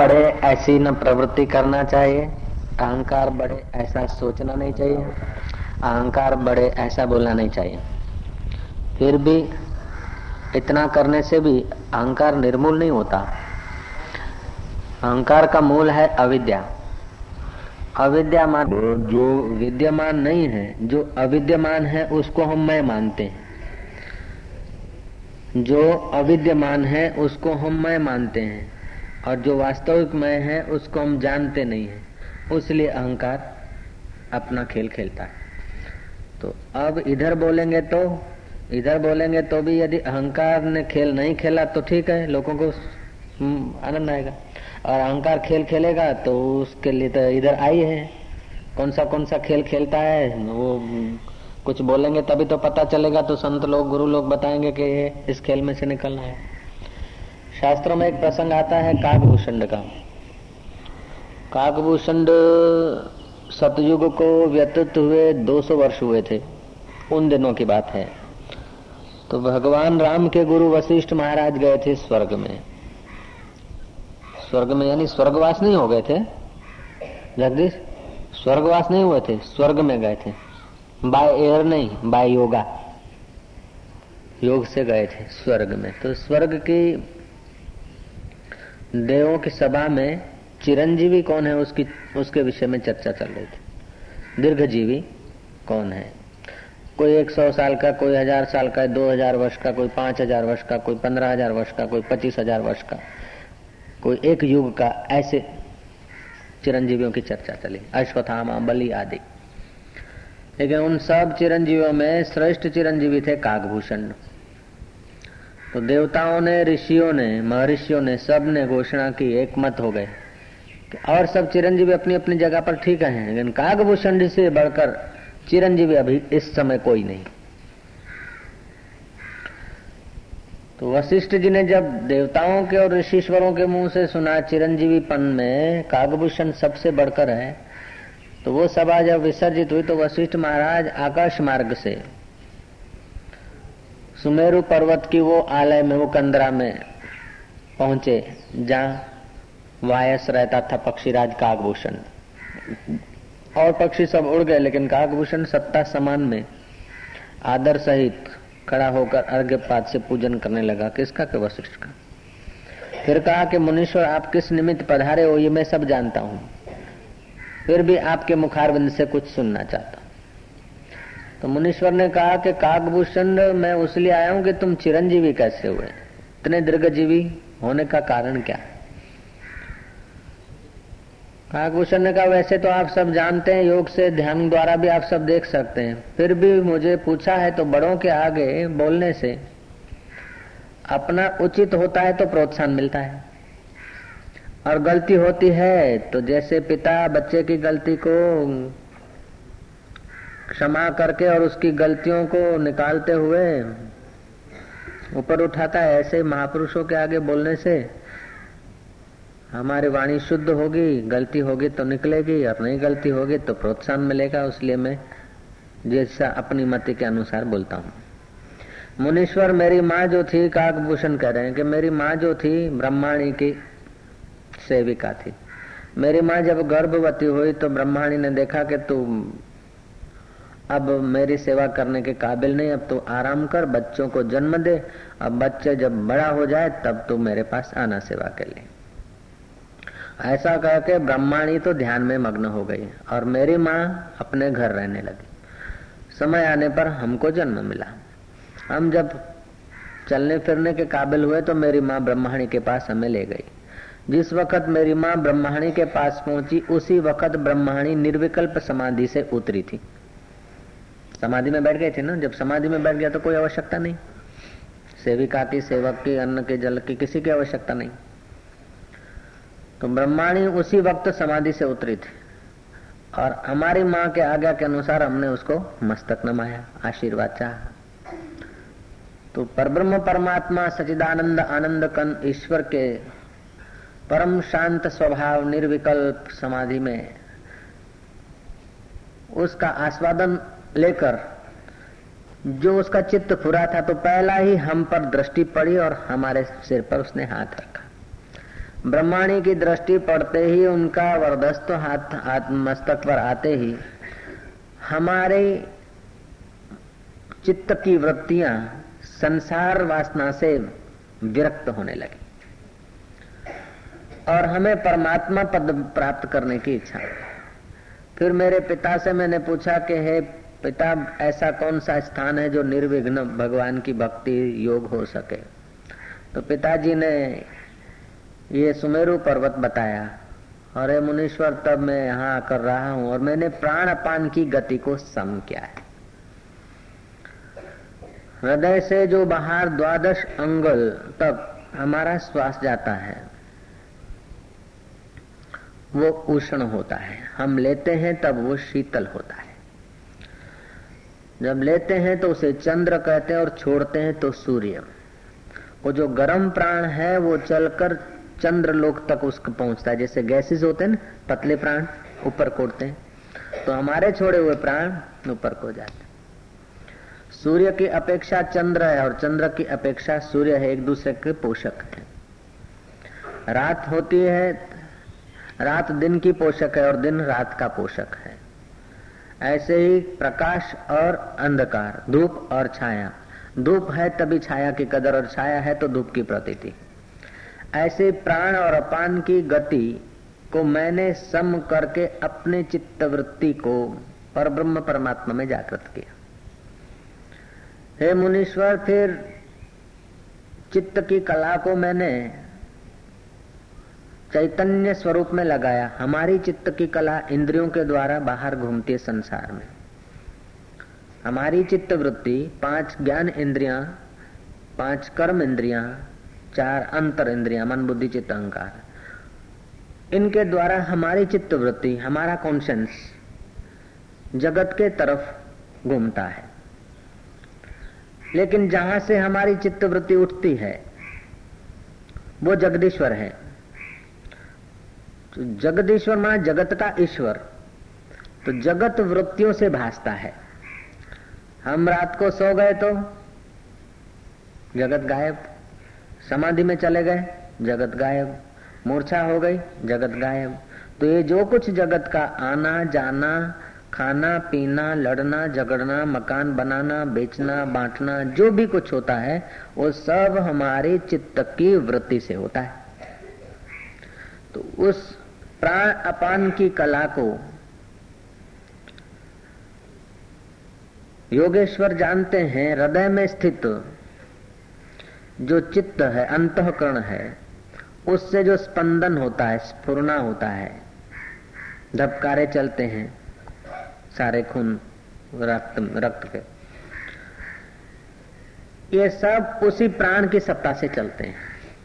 बढ़े ऐसी न प्रवृत्ति करना चाहिए। अहंकार बढ़े ऐसा सोचना नहीं चाहिए। अहंकार बढ़े ऐसा बोलना नहीं चाहिए। फिर भी इतना करने से भी अहंकार निर्मूल नहीं होता। अहंकार का मूल है अविद्या। अविद्यामान जो विद्यमान नहीं है जो अविद्यमान है उसको हम मैं मानते हैं। जो अविद्यमान है उसको हम मैं मानते हैं। और जो वास्तविक मैं है उसको हम जानते नहीं है। इसलिए अहंकार अपना खेल खेलता है। तो अब इधर बोलेंगे तो इधर बोलेंगे तो भी यदि अहंकार ने खेल नहीं खेला तो ठीक है लोगों को हम्म, आनंद आएगा। और अहंकार खेल खेलेगा तो उसके लिए तो इधर आई है। कौन सा कौन सा खेल खेलता है वो कुछ बोलेंगे तभी तो पता चलेगा। तो संत लोग गुरु लोग बताएँगे कि इस खेल में से निकलना है। शास्त्रों में एक प्रसंग आता है काकभूषण का। काकभूषण सतयुग को व्यतीत हुए 200 वर्ष हुए थे। उन दिनों की बात है। तो भगवान राम के गुरु वशिष्ठ महाराज गए थे स्वर्ग में। स्वर्ग में यानी स्वर्गवास नहीं हो गए थे? जगदीश, स्वर्गवास नहीं हुए थे? स्वर्ग में गए थे। बाय एयर नहीं, बाय योगा। योग से गए थे स्वर्ग में। तो स्वर्ग की देवों की सभा में चिरंजीवी कौन है? उसकी, उसके विषय में चर्चा चल रही थी। दीर्घजीवी कौन है? कोई एक सौ साल का, कोई हज़ार साल का, दो हज़ार वर्ष का, कोई पाँच हज़ार वर्ष का, कोई पंद्रह हज़ार वर्ष का, कोई पच्चीस हज़ार वर्ष का। कोई एक युग का, ऐसे चिरंजीवियों की चर्चा चली। अश्वथामा बलि आदि। लेकिन उन सब चिरंजीवियों में श्रेष्ठ चिरंजीवी थे काकभूषण। तो देवताओं ने, ऋषियों ने, महर्षियों ने सबने घोषणा की, एक मत हो गए। और सब चिरंजीवी अपनी अपनी जगह पर ठीक है, लेकिन काकभूषण से बढ़कर चिरंजीवी अभी इस समय कोई नहीं। तो वशिष्ठ जी ने जब देवताओं के और ऋषिश्वरों के मुँह से सुना, चिरंजीवीपन में कागभूषण सबसे बढ़कर है तो वो सभा जब विसर्जित हुई तो वशिष्ठ महाराज आकाश मार्ग से सुमेरु पर्वत की वो आलय में, वो कंदरा में पहुँचे, जहाँ वायस रहता था पक्षीराज कागभूषण। और पक्षी सब उड़ गए, लेकिन कागभूषण सत्ता समान में आदर सहित खड़ा होकर अर्घ्यपात से पूजन करने लगा। किसका के वशिष्ठ का? फिर कहा कि, मुनीश्वर, आप किस निमित्त पधारे हो, ये मैं सब जानता हूँ। फिर भी आपके मुखारविंद से कुछ सुनना चाहता तो मुनीश्वर ने कहा कि काकभूषण, मैं उसलिए आया हूँ कि तुम चिरंजीवी कैसे हुए? इतने दीर्घजीवी होने का कारण क्या? काकभूषण ने कहा, वैसे तो आप सब जानते हैं, योग से ध्यान द्वारा भी आप सब देख सकते हैं। फिर भी मुझे पूछा है तो बड़ों के आगे बोलने से, अपना उचित होता है तो प्रोत्साहन मिलता है। और गलती होती है तो जैसे पिता बच्चे की गलती को क्षमा करके और उसकी गलतियों को निकालते हुए ऊपर उठाता है ऐसे महापुरुषों के आगे बोलने से, हमारी वाणी शुद्ध होगी, गलती होगी तो निकलेगी, और नहीं गलती होगी तो प्रोत्साहन मिलेगा इसलिए मैं जैसा अपनी मति के अनुसार बोलता हूँ। मुनीश्वर, मेरी माँ जो थी, काकभूषण कह रहे हैं कि मेरी माँ जो थी, ब्रह्माणी की सेविका थी। मेरी माँ जब गर्भवती हुई तो ब्रह्माणी ने देखा कि तू अब मेरी सेवा करने के काबिल नहीं, अब तू आराम कर, बच्चों को जन्म दे। अब बच्चे जब बड़ा हो जाए, तब तू मेरे पास आना सेवा के लिए। ऐसा कह के ब्रह्माणी तो ध्यान में मग्न हो गई और मेरी माँ अपने घर रहने लगी। समय आने पर हमको जन्म मिला। हम जब चलने फिरने के काबिल हुए तो मेरी माँ ब्रह्माणी के पास हमें ले गई। जिस वक्त मेरी माँ ब्रह्माणी के पास पहुँची, उसी वक्त ब्रह्माणी निर्विकल्प समाधि से उतरी थी। समाधि में बैठ गए थे ना? जब समाधि में बैठ गया तो कोई आवश्यकता नहीं। सेविका की, सेवक की, अन्न के, जल की किसी की आवश्यकता नहीं। तो ब्रह्माणी उसी वक्त समाधि से उतरी थी और हमारी माँ के आज्ञा के अनुसार हमने उसको मस्तक नमाया, आशीर्वाद चाह। तो परब्रह्म परमात्मा सचिदानंद आनंद कन ईश्वर के परम शांत स्वभाव निर्विकल्प समाधि में उसका आस्वादन लेकर, जो उसका चित्त फुरा था तो पहला ही हम पर दृष्टि पड़ी और हमारे सिर पर उसने हाथ रखा। ब्रह्माणी की दृष्टि पड़ते ही उनका वरदस्त हाथ हाथ मस्तक पर आते ही हमारे चित्त की वृत्तियाँ संसार वासना से विरक्त होने लगी। और हमें परमात्मा पद प्राप्त करने की इच्छा फिर मेरे पिता से मैंने पूछा कि, हे पिता, ऐसा कौन सा स्थान है जो निर्विघ्न भगवान की भक्ति योग हो सके? तो पिताजी ने ये सुमेरु पर्वत बताया अरे मुनीश्वर, तब मैं यहाँ आकर रहा हूँ, और मैंने प्राण अपान की गति को सम किया है। हृदय से जो बाहर द्वादश अंगल तक हमारा श्वास जाता है, वो उष्ण होता है। हम लेते हैं, तब वो शीतल होता है। जब लेते हैं तो उसे चंद्र कहते हैं और छोड़ते हैं तो सूर्य। वो जो गर्म प्राण है, वो चलकर चंद्र लोक तक उसको पहुँचता है। जैसे गैसेस होते हैं ना, पतले प्राण ऊपर कोड़ते हैं। तो हमारे छोड़े हुए प्राण ऊपर को जाते सूर्य की अपेक्षा चंद्र है और चंद्र की अपेक्षा सूर्य है एक दूसरे के पोषक है। रात होती है, रात दिन की पोषक है और दिन रात का पोषक है। ऐसे ही प्रकाश और अंधकार, धूप और छाया। धूप है तभी छाया की कदर और छाया है तो धूप की प्रतीति। ऐसे प्राण और अपान की गति को मैंने सम करके अपने चित्त वृत्ति को पर ब्रह्म परमात्मा में जागृत किया। हे मुनीश्वर, फिर चित्त की कला को मैंने चैतन्य स्वरूप में लगाया, हमारी चित्त की कला इंद्रियों के द्वारा बाहर घूमती है संसार में। हमारी चित्त वृत्ति, पाँच ज्ञान इंद्रियाँ, पाँच कर्म इंद्रियाँ, चार अंतर इंद्रियाँ, मन, बुद्धि, चित्त, अहंकार। इनके द्वारा हमारी चित्त वृत्ति, हमारा कॉन्शियंस जगत के तरफ़ घूमता है। लेकिन जहाँ से हमारी चित्त वृत्ति उठती है, वो जगदीश्वर है। तो जगदीश्वर माना जगत का ईश्वर। तो जगत वृत्तियों से भासता है। हम रात को सो गए तो जगत गायब। समाधि में चले गए, जगत गायब। मूर्छा हो गई, जगत गायब। तो ये जो कुछ जगत का आना, जाना, खाना, पीना, लड़ना, झगड़ना, मकान बनाना, बेचना, बांटना, जो भी कुछ होता है, वो सब हमारे चित्त की वृत्ति से होता है। तो उस प्राण अपान की कला को योगेश्वर जानते हैं, हृदय में स्थित जो चित्त है, अंतकरण है, उससे जो स्पंदन होता है, स्फुरना होता है। धबकारे चलते हैं, सारे खून रक्त रक्त के। ये सब उसी प्राण की सत्ता से चलते हैं।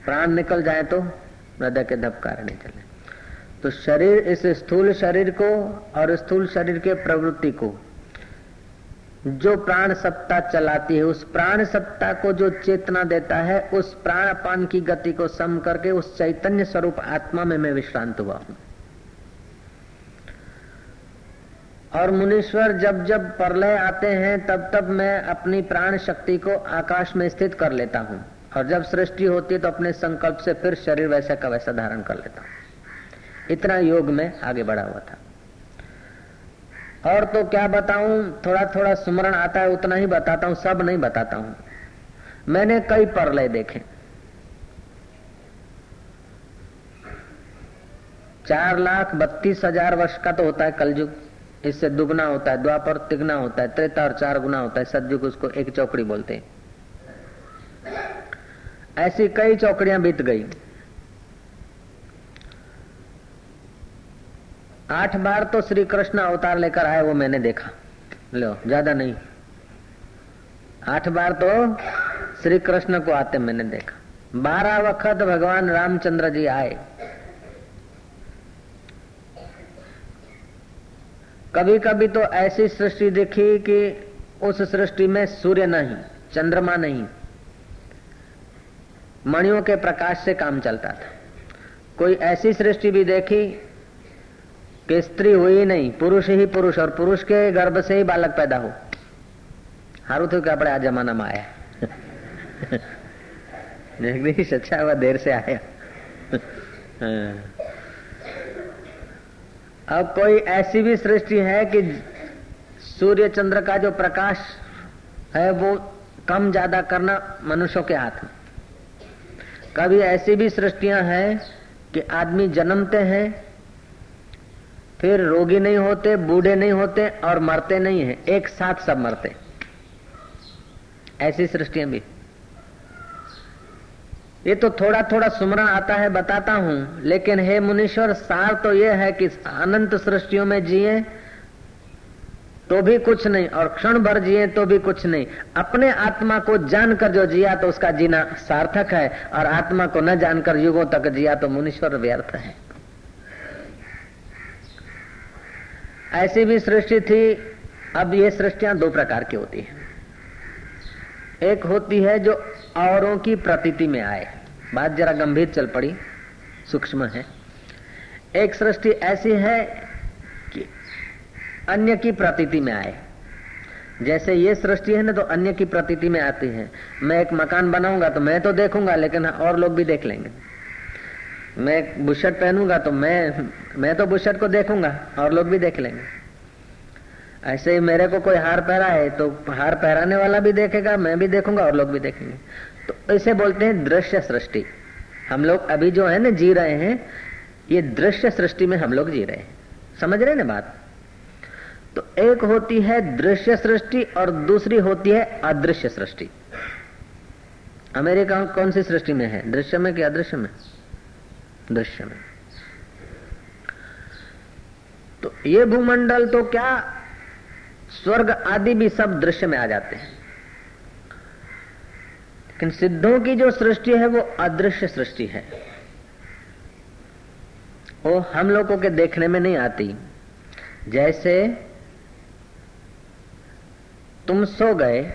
प्राण निकल जाए तो हृदय के धबकारे नहीं चले तो शरीर, इस स्थूल शरीर को और स्थूल शरीर के प्रवृत्ति को, जो प्राण सत्ता चलाती है, उस प्राण सत्ता को जो चेतना देता है, उस प्राण पान की गति को सम करके उस चैतन्य स्वरूप आत्मा में मैं विश्रांत हुआ हूँ। और मुनीश्वर, जब जब प्रलय आते हैं, तब तब मैं अपनी प्राण शक्ति को आकाश में स्थित कर लेता हूँ। और जब सृष्टि होती है तो अपने संकल्प से फिर शरीर वैसा का वैसा धारण कर लेता हूँ। इतना योग में आगे बढ़ा हुआ था। और तो क्या बताऊँ थोड़ा थोड़ा सुमरण आता है, उतना ही बताता हूँ, सब नहीं बताता हूँ। मैंने कई परलय देखे। चार लाख बत्तीस हज़ार वर्ष का तो होता है कलयुग। इससे दुगना होता है, द्वापर तिगना होता है, त्रेता और चार गुना होता है, सदयुग उसको एक चौकड़ी बोलते हैं। ऐसी कई चौकड़ियाँ बीत गई। आठ बार तो श्री कृष्ण अवतार लेकर आए, वो मैंने देखा। लो, ज़्यादा नहीं। आठ बार तो श्री कृष्ण को आते मैंने देखा। बारह वक्त भगवान रामचंद्र जी आए। कभी कभी तो ऐसी सृष्टि देखी कि उस सृष्टि में सूर्य नहीं, चंद्रमा नहीं। मणियों के प्रकाश से काम चलता था। कोई ऐसी सृष्टि भी देखी कि स्त्री हुई नहीं, पुरुष ही पुरुष, और पुरुष के गर्भ से ही बालक पैदा हो। हारू थे કે આપણે में आया આવ્યા हुआ, देर से आया। हाँ। अब कोई ऐसी भी सृष्टि है कि सूर्य चंद्र का जो प्रकाश है, वो कम ज़्यादा करना मनुष्यों के हाथ में। कभी ऐसी भी सृष्टियाँ हैं कि आदमी जन्मते हैं फिर रोगी नहीं होते, बूढ़े नहीं होते और मरते नहीं है। एक साथ सब मरते। ऐसी सृष्टियाँ भी। ये तो थोड़ा थोड़ा सुमरण आता है, बताता हूँ। लेकिन हे मुनीश्वर, सार तो ये है कि अनंत सृष्टियों में जिए तो भी कुछ नहीं, और क्षण भर जिए तो भी कुछ नहीं। अपने आत्मा को जानकर जो जिया तो उसका जीना सार्थक है, और आत्मा को न जानकर युगों तक जिया तो मुनीश्वर व्यर्थ है। ऐसी भी सृष्टि थी, अब ये सृष्टियाँ दो प्रकार की होती है। एक होती है जो औरों की प्रतीति में आए। बात जरा गंभीर चल पड़ी, सूक्ष्म है। एक सृष्टि ऐसी है कि अन्य की प्रतीति में आए। जैसे ये सृष्टि है ना तो अन्य की प्रतीति में आती है। मैं एक मकान बनाऊँगा तो मैं तो देखूँगा, लेकिन और लोग भी देख लेंगे। मैं बुशर्ट पहनूँगा तो मैं मैं तो बुशर्ट को देखूँगा और लोग भी देख लेंगे। ऐसे ही मेरे को कोई हार पहरा है तो हार पहराने वाला भी देखेगा, मैं भी देखूँगा और लोग भी देखेंगे। तो इसे बोलते हैं दृश्य सृष्टि। हम लोग अभी जो है ना जी रहे हैं, ये दृश्य सृष्टि में हम लोग जी रहे हैं। समझ रहे ना बात? तो एक होती है दृश्य सृष्टि और दूसरी होती है अदृश्य सृष्टि। अमेरिका कौन सी सृष्टि में है? दृश्य में कि अदृश्य में? दृश्य में। तो ये भूमंडल तो क्या स्वर्ग आदि भी सब दृश्य में आ जाते हैं। लेकिन सिद्धों की जो सृष्टि है, वो अदृश्य सृष्टि है। वो हम लोगों के देखने में नहीं आती। जैसे तुम सो गए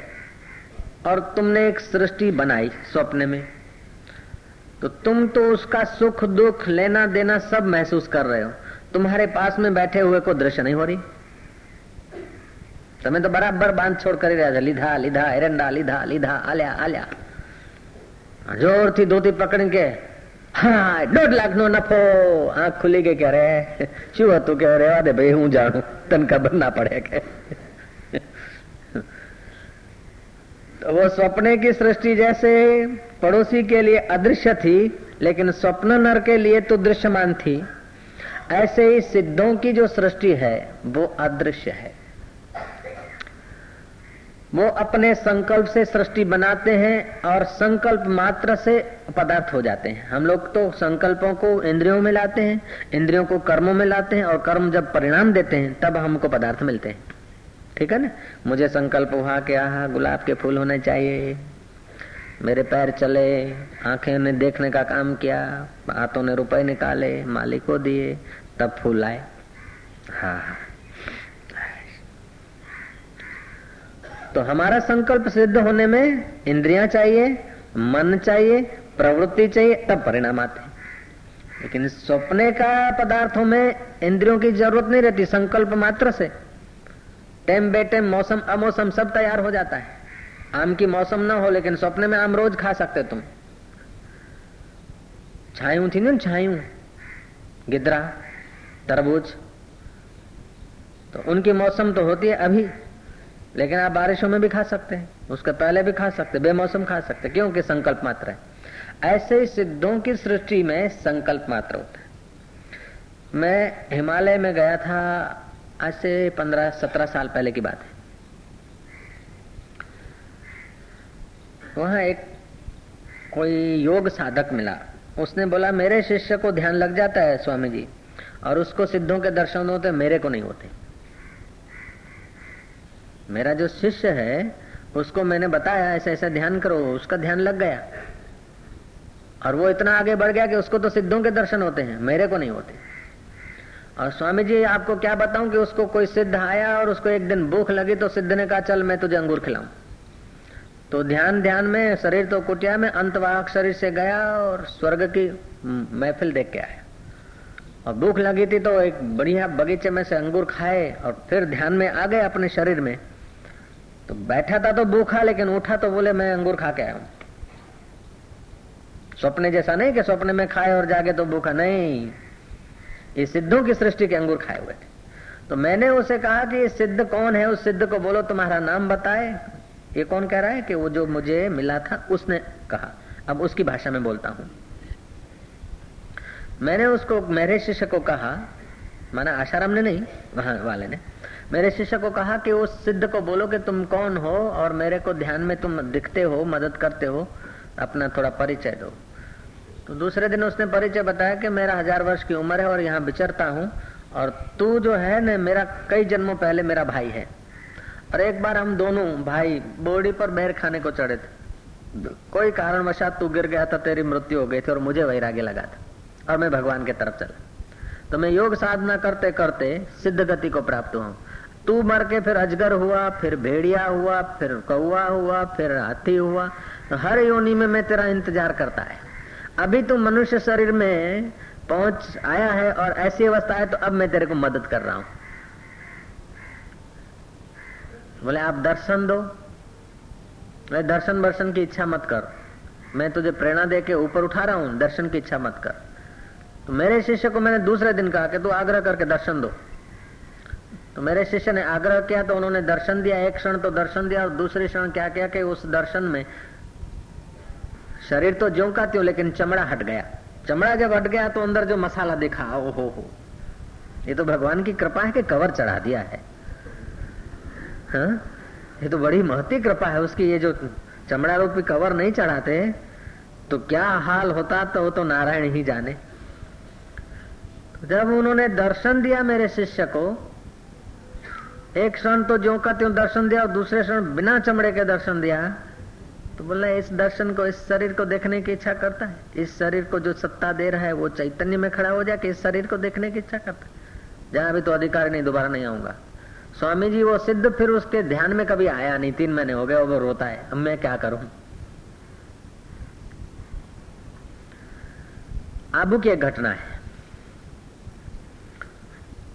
और तुमने एक सृष्टि बनाई स्वप्न में। तो तुम तो उसका सुख दुख लेना देना सब महसूस कर रहे हो तुम्हारे पास में बैठे हुए को दृश्य नहीं हो रही તમે તો બરાબર બાંધછોડ કરી રહ્યા છો લીધા લીધા એરંડા લીધા લીધા આલ્યા આલ્યા જોરથી ધોતી પકડીને કે હા દોઢ લાખ નો નફો આંખ ખુલી ગઈ કે અરે શું હતું કે રેવા દે ભાઈ હું જાણું તને ખબર ના પડે કે तो वो सपने की सृष्टि जैसे पड़ोसी के लिए अदृश्य थी, लेकिन स्वप्न नर के लिए तो दृश्यमान थी। ऐसे ही सिद्धों की जो सृष्टि है, वो अदृश्य है। वो अपने संकल्प से सृष्टि बनाते हैं और संकल्प मात्र से पदार्थ हो जाते हैं। हम लोग तो संकल्पों को इंद्रियों में लाते हैं, इंद्रियों को कर्मों में लाते हैं और कर्म जब परिणाम देते हैं, तब हमको पदार्थ मिलते हैं। ठीक है ना? मुझे संकल्प हुआ कि आह, गुलाब के फूल होने चाहिए। मेरे पैर चले, आँखें ने देखने का काम किया, हाथों ने रुपए निकाले, मालिक को दिए, तब फूल आए। हाँ। तो हमारा संकल्प सिद्ध होने में इंद्रियाँ चाहिए, मन चाहिए, प्रवृत्ति चाहिए, तब परिणाम आते लेकिन सपने का पदार्थों में इंद्रियों की ज़रूरत नहीं रहती, संकल्प मात्र से। टेम बेटेम मौसम अमौसम सब तैयार हो जाता है। आम की मौसम ना हो, लेकिन सपने में आम रोज खा सकते तुम। छायू थी ना, छायू। गिदरा, तरबूज। तो उनकी मौसम तो होती है अभी, लेकिन आप बारिशों में भी खा सकते हैं। उसके पहले भी खा सकते बेमौसम खा सकते क्योंकि संकल्प मात्र है। ऐसे ही सिद्धों की सृष्टि में संकल्प मात्र होता है। मैं हिमालय में गया था आज से पंद्रह, सत्रह साल पहले की बात है। वहाँ एक कोई योग साधक मिला। उसने बोला, मेरे शिष्य को ध्यान लग जाता है स्वामी जी और उसको सिद्धों के दर्शन होते मेरे को नहीं होते। मेरा जो शिष्य है, उसको मैंने बताया, ऐसा ऐसा ध्यान करो, उसका ध्यान लग गया। और वो इतना आगे बढ़ गया कि उसको तो सिद्धों के दर्शन होते हैं, मेरे को नहीं होते। और स्वामी जी, आपको क्या बताऊँ कि उसको कोई सिद्ध आया और उसको एक दिन भूख लगी तो सिद्ध ने कहा, चल, मैं तुझे अंगूर खिलाऊं। तो ध्यान ध्यान में, शरीर तो कुटिया में अंतवाहक शरीर से गया और स्वर्ग की महफिल देख के आया। और भूख लगी थी तो एक बढ़िया बगीचे में से अंगूर खाए और फिर ध्यान में आ गए अपने शरीर में। तो बैठा था तो भूखा, लेकिन उठा तो बोले, मैं अंगूर खा के आया हूँ। स्वप्न जैसा नहीं कि स्वप्न में खाए और जागे तो भूखा, नहीं ये सिद्धों की सृष्टि के अंगूर खाए हुए थे। तो मैंने उसे कहा कि सिद्ध कौन है? उस सिद्ध को बोलो, तुम्हारा नाम बताए। ये कौन कह रहा है कि वो जो मुझे मिला था, उसने कहा। अब उसकी भाषा में बोलता हूँ। मैंने उसको, मेरे शिष्य को कहा, माना आशाराम ने नहीं, वहाँ वाले ने। मेरे शिष्य को कहा कि उस सिद्ध को बोलो कि तुम कौन हो और मेरे को ध्यान में तुम दिखते हो, मदद करते हो, अपना थोड़ा परिचय दो। तो दूसरे दिन उसने परिचय बताया कि मेरा हज़ार वर्ष की उम्र है और यहाँ विचरता हूँ और तू जो है न, मेरा कई जन्मों पहले मेरा भाई है। और एक बार हम दोनों भाई बोड़ी पर बैर खाने को चढ़े थे। कोई कारणवशात तू गिर गया था, तेरी मृत्यु हो गई थी और मुझे वैराग्य लगा था और मैं भगवान के तरफ़ चला। तो मैं योग साधना करते करते सिद्ध गति को प्राप्त हुआ। तू मर के फिर अजगर हुआ, फिर भेड़िया हुआ, फिर कौआ हुआ, फिर हाथी हुआ। तो हर योनि में मैं तेरा इंतज़ार करता है अभी तू मनुष्य शरीर में पहुँच आया है और ऐसी अवस्था है तो अब मैं तेरे को मदद कर रहा हूँ। बोले, आप दर्शन दो। मैं दर्शन वर्शन की इच्छा मत कर। मैं तुझे प्रेरणा दे के ऊपर उठा रहा हूँ, दर्शन की इच्छा मत कर। तो मेरे शिष्य को मैंने दूसरे दिन कहा कि तू आग्रह करके दर्शन दो। तो मेरे शिष्य ने आग्रह किया तो उन्होंने दर्शन दिया, एक क्षण तो दर्शन दिया और दूसरे क्षण क्या किया कि उस दर्शन में शरीर तो ज्यो का त्यों, लेकिन चमड़ा हट गया। चमड़ा जब हट गया तो अंदर जो मसाला देखा ओ हो हो। ये तो भगवान की कृपा है कि कवर चढ़ा दिया है। हा? ये तो बड़ी महती कृपा है उसकी, ये जो चमड़ा रूपी कवर नहीं चढ़ाते तो क्या हाल होता तो वो तो नारायण ही जाने। जब उन्होंने दर्शन दिया मेरे शिष्य को, एक क्षण तो जो का त्यों दर्शन दिया और दूसरे क्षण बिना चमड़े के दर्शन दिया तो बोला, इस दर्शन को, इस शरीर को देखने की इच्छा करता है। इस शरीर को जो सत्ता दे रहा है, वो चैतन्य में खड़ा हो जाए कि इस शरीर को देखने की इच्छा करता है। जहाँ अभी तो अधिकार नहीं, दोबारा नहीं आऊँगा। स्वामी जी, वो सिद्ध फिर उसके ध्यान में कभी आया नहीं। तीन महीने हो गए, वो रोता है, अब मैं क्या करूँ? आबू की एक घटना है।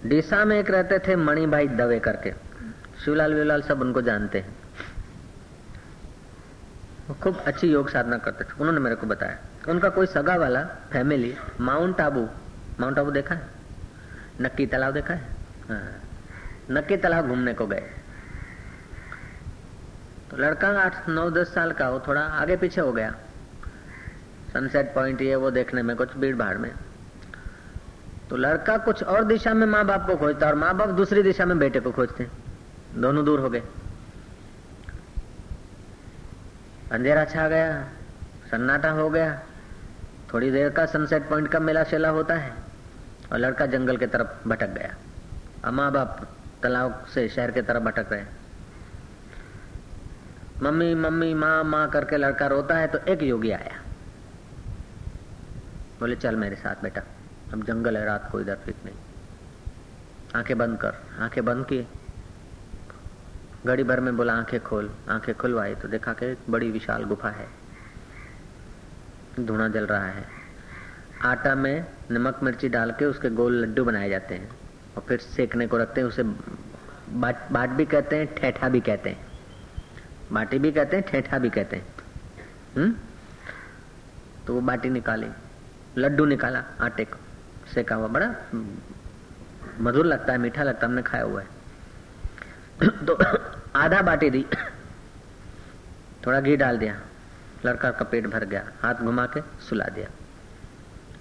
डीसा में एक रहते थे मणि भाई दवे करके शिवलाल विलाल सब उनको जानते हैं। खूब अच्छी योग साधना करते थे। उन्होंने मेरे को बताया। उनका कोई सगा वाला family Mount Abu Mount Abu देखा है? नक्की तालाब देखा है? हाँ। नक्की तालाब घूमने को गए। तो लड़का आठ, नौ, दस साल का, वो थोड़ा आगे पीछे हो गया। सनसेट पॉइंट ये, वो देखने में कुछ भीड़ भाड़ में। तो लड़का कुछ और दिशा में माँ बाप को खोजता और माँ बाप दूसरी दिशा में बेटे को खोजते। दोनों दूर हो गए। अंधेरा छा गया, सन्नाटा हो गया। थोड़ी देर का सनसेट पॉइंट का मेला शेला होता है और लड़का जंगल की तरफ़ भटक गया। और माँ बाप तालाब से शहर की तरफ़ भटक रहे। मम्मी मम्मी, माँ माँ करके लड़का रोता है तो एक योगी आया। बोले, चल मेरे साथ बेटा, अब जंगल है, रात को इधर फिर नहीं। आँखें बंद कर, आँखें बंद की घड़ी भर में बोला, आँखें खोल, आँखें खुलवाई तो देखा कि बड़ी विशाल गुफा है। धुआँ जल रहा है। आटा में नमक मिर्ची डाल के उसके गोल लड्डू बनाए जाते हैं और फिर सेकने को रखते हैं, उसे बाट बाट भी कहते हैं, ठेठा भी कहते हैं। बाटी भी कहते हैं, ठेठा भी कहते हैं। हम्म? तो वो बाटी निकाली, लड्डू निकाला, आटे को सेका हुआ, बड़ा मधुर लगता है, मीठा लगता है, हमने खाया हुआ है। तो आधा बाटी दी। थोड़ा घी डाल दिया। लड़का का पेट भर गया। हाथ घुमा के सुला दिया।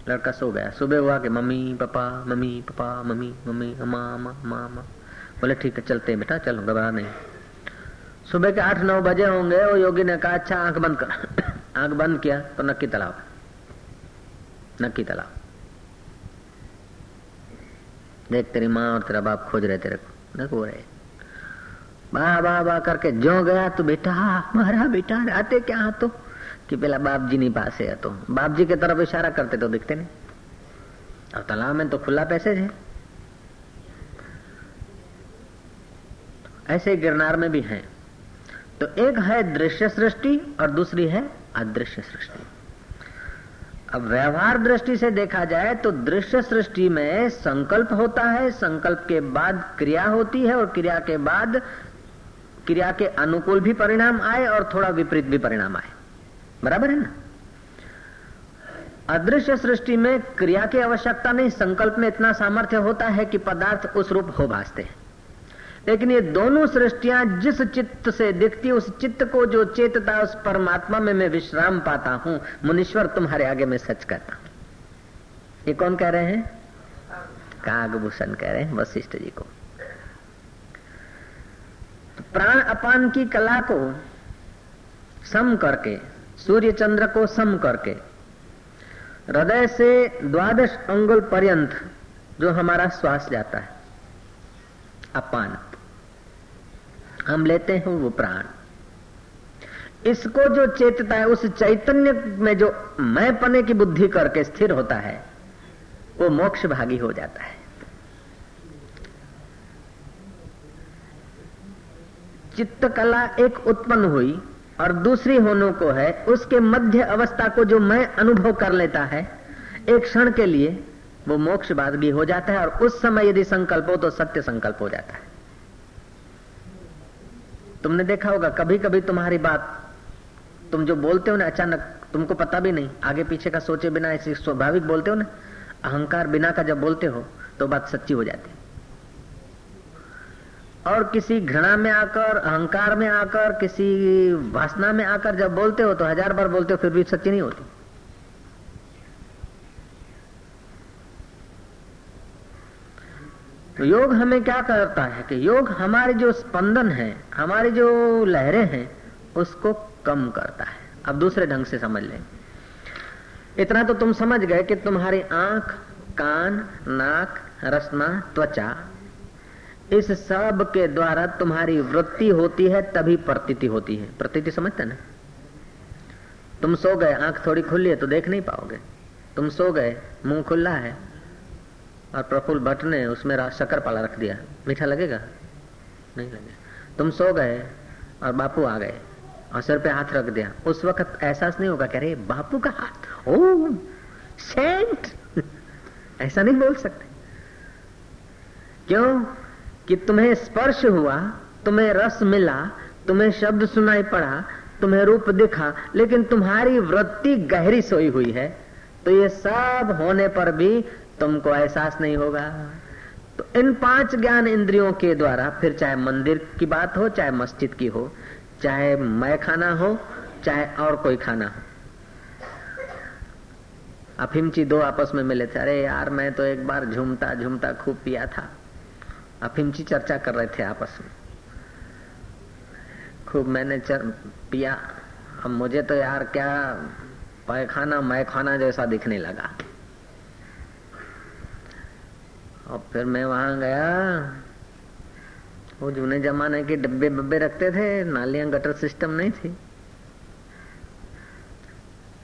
लड़का सो गया। सुबह हुआ कि mummy, papa mummy papa, mummy mummy, अम्मा अम्मा बोले, ठीक है, चलते बेटा, चलो, घबरा नहीं। सुबह के आठ, नौ बजे होंगे। वो योगी ने कहा अच्छा आँख बंद कर। आँख बंद किया तो नक्की तालाब। नक्की तालाब। देख, तेरी माँ और तेरा बाप खोज रहे तेरे को। देखो रहे। बा बा बा करके जो गया तो बेटा, मारा बेटा, आते क्या तो? कि पहला बाप जी नहीं पास है तो। बाप जी की तरफ़ इशारा करते तो दिखते नहीं। और तालाब में तो खुला पैसेज है। ऐसे गिरनार में भी है। तो एक है दृश्य सृष्टि और दूसरी है अदृश्य सृष्टि। अब व्यवहार दृष्टि से देखा जाए तो दृश्य सृष्टि में संकल्प होता है, संकल्प के बाद क्रिया होती है और क्रिया के बाद क्रिया के अनुकूल भी परिणाम आए और थोड़ा विपरीत भी परिणाम आए। बराबर है ना? अदृश्य सृष्टि में क्रिया की आवश्यकता नहीं, संकल्प में इतना सामर्थ्य होता है कि पदार्थ उस रूप हो भासते हैं। लेकिन ये दोनों सृष्टियाँ जिस चित्त से दिखती, उस चित्त को जो चेतता, उस परमात्मा में मैं विश्राम पाता हूँ, मुनीश्वर तुम्हारे आगे मैं सच करता हूँ। ये कौन कह रहे हैं? कागभूषण कह रहे हैं, वशिष्ठ जी को। प्राण अपान की कला को सम करके सूर्य चंद्र को सम करके, हृदय से द्वादश अंगुल पर्यंत जो हमारा श्वास जाता है, अपान। हम लेते हैं वो प्राण। इसको जो चेतता है, उस चैतन्य में जो मैं पने की बुद्धि करके स्थिर होता है, वो मोक्ष भागी हो जाता है। चित्त कला एक उत्पन्न हुई और दूसरी होने को है, उसके मध्य अवस्था को जो मैं अनुभव कर लेता है, एक क्षण के लिए वो मोक्ष भी हो जाता है और उस समय यदि संकल्प हो तो सत्य संकल्प हो जाता है। तुमने देखा होगा कभी कभी तुम्हारी बात, तुम जो बोलते हो ना, अचानक तुमको पता भी नहीं, आगे पीछे का सोचे बिना ऐसे स्वाभाविक बोलते हो ना, अहंकार बिना का जब बोलते हो तो बात सच्ची हो जाती है। और किसी घृणा में आकर, अहंकार में आकर, किसी वासना में आकर जब बोलते हो तो हज़ार बार बोलते हो, फिर भी सच्ची नहीं होती। तो योग हमें क्या करता है कि योग हमारे जो स्पंदन है, हमारी जो लहरें हैं, उसको कम करता है। अब दूसरे ढंग से समझ लें। इतना तो तुम समझ गए कि तुम्हारी आँख, कान, नाक रसना त्वचा इस सब के द्वारा तुम्हारी वृत्ति होती है, तभी प्रतीति होती है। प्रतीति समझते ना? तुम सो गए, आँख थोड़ी खुली है तो देख नहीं पाओगे। तुम सो गए, मुँह खुला है और प्रफुल्ल भट्ट ने उसमें शक्कर पाला रख दिया। मीठा लगेगा? नहीं लगेगा। तुम सो गए और बापू आ गए और सिर पे हाथ रख दिया। उस वक्त एहसास नहीं होगा कह रहे बापू का हाथ ओ सेंट। ऐसा नहीं बोल सकते। क्यों? कि तुम्हें स्पर्श हुआ, तुम्हें रस मिला, तुम्हें शब्द सुनाई पड़ा, तुम्हें रूप दिखा, लेकिन तुम्हारी वृत्ति गहरी सोई हुई है। तो ये सब होने पर भी तुमको एहसास नहीं होगा। तो इन पाँच ज्ञान इंद्रियों के द्वारा फिर चाहे मंदिर की बात हो, चाहे मस्जिद की हो, चाहे मैं खाना हो, चाहे और कोई खाना हो। अफिमची दो आपस में मिले थे। अरे यार, मैं तो एक बार झूमता झूमता खूब पिया था। अफिमची चर्चा कर रहे थे आपस में। खूब मैंने चर, पिया। अब मुझे तो यार क्या पैखाना मैखाना जैसा दिखने लगा। और फिर मैं वहाँ गया। वो जूने जमाने के डब्बे बब्बे रखते थे नालियाँ गटर सिस्टम नहीं थी।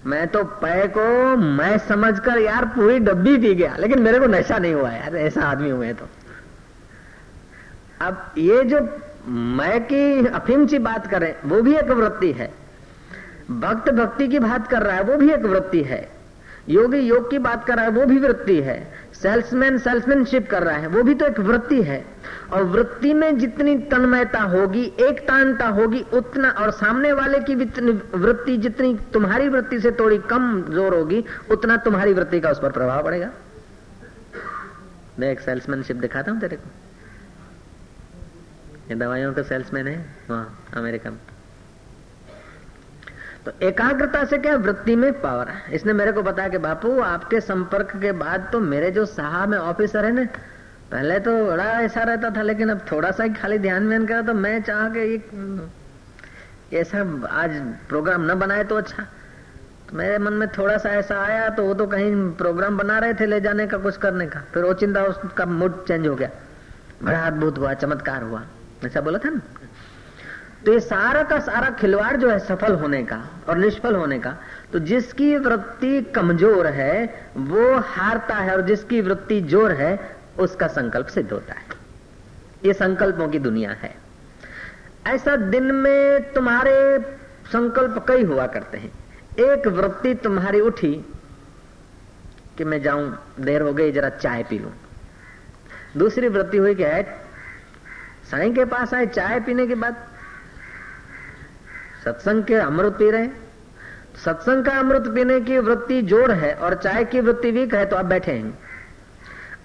मैं तो पै को मैं समझकर यार पूरी डब्बी पी गया लेकिन मेरे को नशा नहीं हुआ यार ऐसा आदमी हुए तो। अब ये जो मैं की अफीम सी बात करें, वो भी एक वृत्ति है। भक्त भक्ति की बात कर रहा है, वो भी एक वृत्ति है। योगी योग की बात कर रहा है, वो भी वृत्ति है। सेल्समैन सेल्समैनशिप कर रहा है, वो भी तो एक वृत्ति है। और वृत्ति में जितनी तन्मयता होगी एक तानता होगी, उतना और सामने वाले की वृत्ति, जितनी तुम्हारी वृत्ति से थोड़ी कम ज़ोर होगी, उतना तुम्हारी वृत्ति का उस पर प्रभाव पड़ेगा। मैं एक सेल्समैनशिप दिखाता हूँ तेरे को। ये दवाइयों का सेल्समैन है, वहाँ अमेरिका में तो एकाग्रता से क्या वृत्ति में पावर है? इसने मेरे को बताया कि बापू, आपके संपर्क के बाद तो मेरे जो साहब में ऑफिसर है ना, पहले तो बड़ा ऐसा रहता था, लेकिन अब थोड़ा सा खाली ध्यान में करा तो मैं चाह के एक ऐसा आज प्रोग्राम न बनाए तो अच्छा। तो मेरे मन में थोड़ा सा ऐसा आया तो वो तो कहीं प्रोग्राम बना रहे थे ले जाने का, कुछ करने का। फिर वो चिंता, उसका मूड चेंज हो गया। बड़ा अद्भुत हुआ, चमत्कार हुआ। ऐसा बोला था ना? तो ये सारा का सारा खिलवाड़ जो है सफल होने का और निष्फल होने का तो जिसकी वृत्ति कमज़ोर है, वो हारता है और जिसकी वृत्ति ज़ोर है, उसका संकल्प सिद्ध होता है। ये संकल्पों की दुनिया है। ऐसा दिन में तुम्हारे संकल्प कई हुआ करते हैं। एक वृत्ति तुम्हारी उठी कि मैं जाऊँ, देर हो गई, जरा चाय पी लू। दूसरी वृत्ति हुई कि है साई के पास आए, चाय पीने के बाद सत्संग के अमृत पी रहे सत्संग का अमृत पीने की वृत्ति ज़ोर है और चाय की वृत्ति वीक है तो आप बैठे हैं।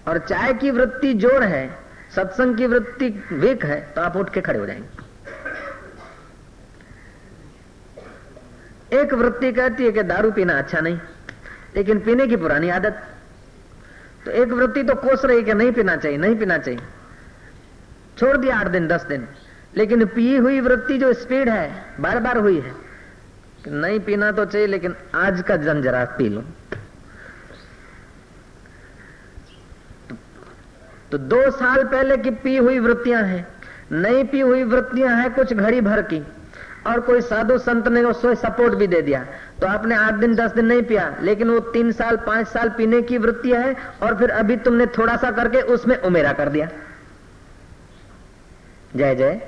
और चाय की वृत्ति ज़ोर है, सत्संग की वृत्ति वीक है तो आप उठ के खड़े हो जाएँगे। एक वृत्ति कहती है कि दारू पीना अच्छा नहीं, लेकिन पीने की पुरानी आदत। तो एक वृत्ति तो कोस रही कि नहीं पीना चाहिए, नहीं पीना चाहिए। छोड़ दिया आठ दिन, दस दिन। लेकिन पी हुई वृत्ति जो स्पीड है बार बार हुई है। नहीं पीना तो चाहिए, लेकिन आज का जन जरा पी लो। तो दो साल पहले की पी हुई वृत्तियाँ हैं। नई पी हुई वृत्तियाँ हैं कुछ घड़ी भर की। और कोई साधु संत ने उसको सपोर्ट भी दे दिया। तो आपने आठ दिन, दस दिन नहीं पिया, लेकिन वो तीन साल, पाँच साल पीने की वृत्ति है, और फिर अभी तुमने थोड़ा सा करके उसमें उमेरा कर दिया। जय जय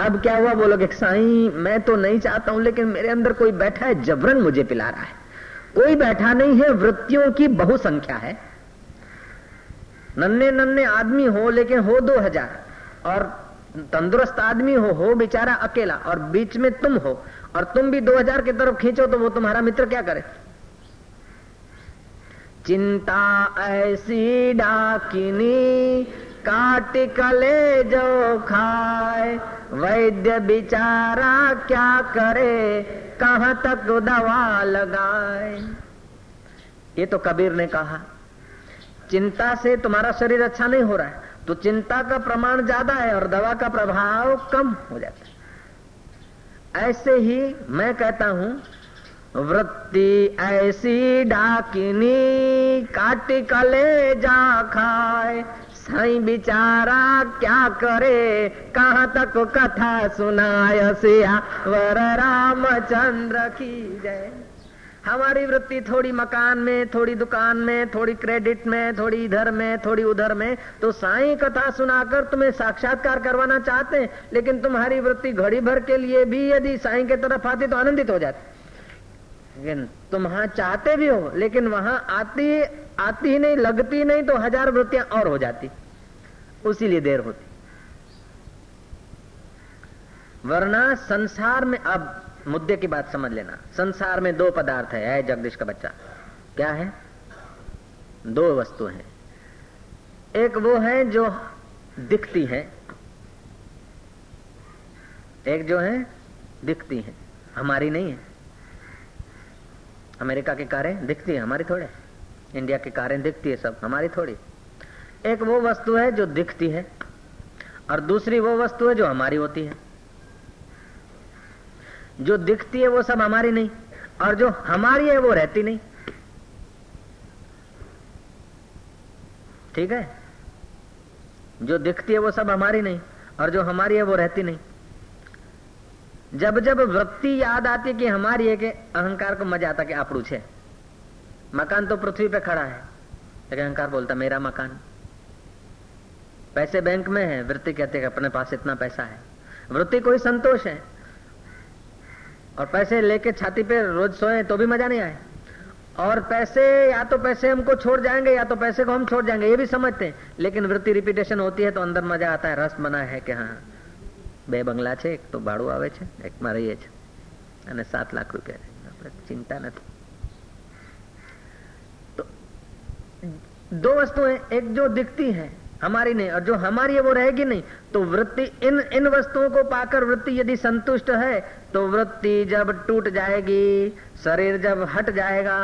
अब क्या हुआ बोलोगे साई, मैं तो नहीं चाहता हूँ, लेकिन मेरे अंदर कोई बैठा है, जबरन मुझे पिला रहा है। कोई बैठा नहीं है, वृत्तियों की बहुसंख्या है। नन्हे नन्हे आदमी हो, लेकिन हो दो हज़ार। और तंदुरुस्त आदमी हो हो बेचारा अकेला, और बीच में तुम हो, और तुम भी 2000 की तरफ़ खींचो तो वो तुम्हारा मित्र क्या करे? चिंता ऐसी डाकिनी काट कले जो खाए। वैद्य बिचारा क्या करे? कहाँ तक दवा लगाए? ये तो कबीर ने कहा, चिंता से तुम्हारा शरीर अच्छा नहीं हो रहा है तो चिंता का प्रमाण ज़्यादा है और दवा का प्रभाव कम हो जाता है। ऐसे ही मैं कहता हूँ, वृत्ति ऐसी डाकिनी, काटी कले जा खाए। साई बिचारा क्या करे? कहाँ तक कथा सुनाय सिया? वर रामचंद्र की जय। हमारी वृत्ति थोड़ी मकान में, थोड़ी दुकान में, थोड़ी क्रेडिट में, थोड़ी इधर में, थोड़ी उधर में। तो साई कथा सुनाकर तुम्हें साक्षात्कार करवाना चाहते हैं, लेकिन तुम्हारी वृत्ति घड़ी भर के लिए भी यदि साई के तरफ़ आती तो आनंदित हो जाती। लेकिन तुम वहाँ चाहते भी हो, लेकिन वहाँ आती आती ही नहीं लगती नहीं तो हज़ार वृत्तियाँ और हो जाती। उसी लिए देर होती। वरना संसार में अब मुद्दे की बात समझ लेना। संसार में दो पदार्थ है, है जगदीश का बच्चा। क्या है? दो वस्तु है। एक वो है जो दिखती है। एक जो है दिखती है। हमारी नहीं है। अमेरिका की कारें दिखती है हमारी थोड़े। इंडिया की कारें दिखती है सब, हमारी थोड़ी। एक वो वस्तु है जो दिखती है, और दूसरी वो वस्तु है जो हमारी होती है। जो दिखती है वो सब हमारी नहीं, और जो हमारी है वो रहती नहीं। ठीक है? जो दिखती है वो सब हमारी नहीं, और जो हमारी है वो रहती नहीं। जब जब वृत्ति याद आती कि हमारी है कि अहंकार को मज़ा आता कि आपड़ू छे मकान तो पृथ्वी पे खड़ा है लेकिन अहंकार बोलता मेरा मकान पैसे बैंक में है वृत्ति कहते अपने पास इतना पैसा है वृत्ति कोई संतोष है और पैसे लेके छाती पे रोज सोए तो भी मजा नहीं आए और पैसे या तो पैसे हमको छोड़ जाएंगे या तो पैसे को हम छोड़ जाएंगे ये भी समझते हैं लेकिन वृत्ति रिपीटेशन होती है तो अंदर मजा आता है रस बना है कि हाँ બે બંગલા છે એક તો ભાડું આવે છે એકમાં રહીએ છીએ અને સાત લાખ રૂપિયા છે આપણે ચિંતા નથી दो वस्तुएँ एक जो दिखती है, हमारी नहीं, और जो हमारी है वो रहेगी नहीं तो वृत्ति इन इन वस्तुओं को पाकर वृत्ति यदि संतुष्ट है तो वृत्ति जब टूट जाएगी, शरीर जब हट जाएगा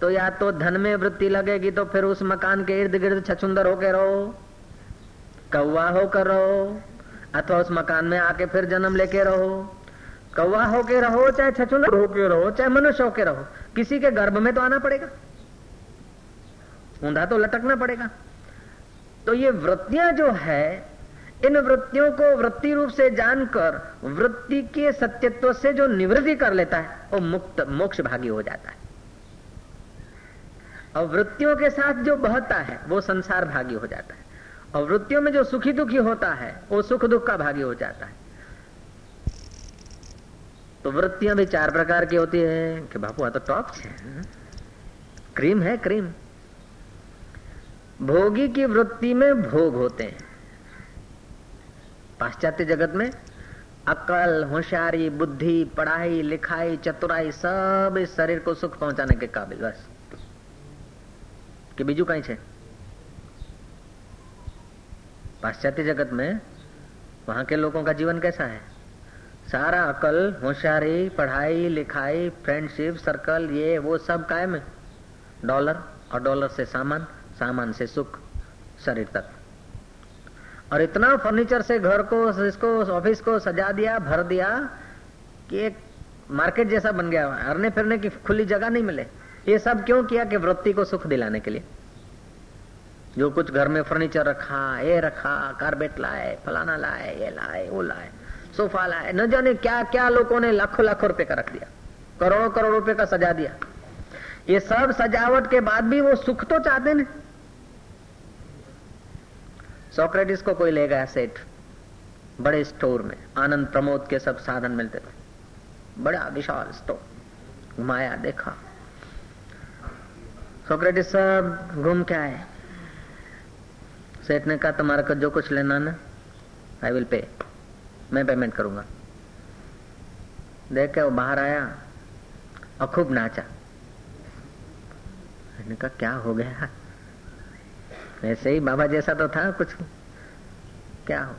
तो या तो धन में वृत्ति लगेगी तो फिर उस मकान के इर्द गिर्द छछुंदर होकर रहो, कौवा होकर रहो, अथवा उस मकान में आके फिर जन्म लेके रहो। कौवा होके रहो, चाहे छछुंदर होके रहो, चाहे मनुष्य होके रहो, किसी के गर्भ में तो आना पड़ेगा। ऊंधा तो लटकना पड़ेगा। तो ये वृत्तियाँ जो है, इन वृत्तियों को वृत्ति रूप से जानकर वृत्ति के सत्यत्व से जो निवृत्ति कर लेता है, वो मुक्त मोक्ष भागी हो जाता है। और वृत्तियों के साथ जो बहता है, वो संसार भागी हो जाता है। और वृत्तियों में जो सुखी दुखी होता है, वो सुख दुख का भागी हो जाता है। तो वृत्तियाँ भी चार प्रकार की होती है, कि बापू तो टॉप है। क्रीम है, क्रीम। भोगी की वृत्ति में भोग होते हैं। पाश्चात्य जगत में अकल, होशियारी, बुद्धि, पढ़ाई, लिखाई, चतुराई, सब इस शरीर को सुख पहुँचाने के काबिल, बस। कहीं छे? पाश्चात्य जगत में वहाँ के लोगों का जीवन कैसा है? सारा अकल, होशियारी, पढ़ाई, लिखाई फ्रेंडशिप सर्कल ये, वो सब कायम है। डॉलर, और डॉलर से सामान। सामान से सुख शरीर तक। और इतना फर्नीचर से घर को, इसको ऑफ़िस को सजा दिया, भर दिया कि एक मार्केट जैसा बन गया हरने फिरने की खुली जगह नहीं मिले। ये सब क्यों किया कि वृत्ति को सुख दिलाने के लिए? जो कुछ घर में फर्नीचर रखा, ये रखा कारबेट लाए, फलाना लाए, ये लाए, वो लाए सोफा लाए, न जाने क्या क्या लोगों ने लाखों लाखों रुपए का रख दिया, करोड़ों, करोड़ रुपए का सजा दिया। ये सब सजावट के बाद भी वो सुख तो चाहते ना सोक्रेटिस को कोई ले गया सेठ बड़े स्टोर में, आनंद प्रमोद के सब साधन मिलते थे। बड़ा विशाल स्टोर, घुमाया, देखा। सोक्रेटिस सब घूम के आए। सेठ ने कहा, तुम्हारे को जो कुछ लेना ना आई विल पे मैं पेमेंट करूँगा. देख के वो बाहर आया और खूब नाचा। कहा, क्या हो गया? ऐसे ही बाबा जैसा तो था, कुछ क्या हो?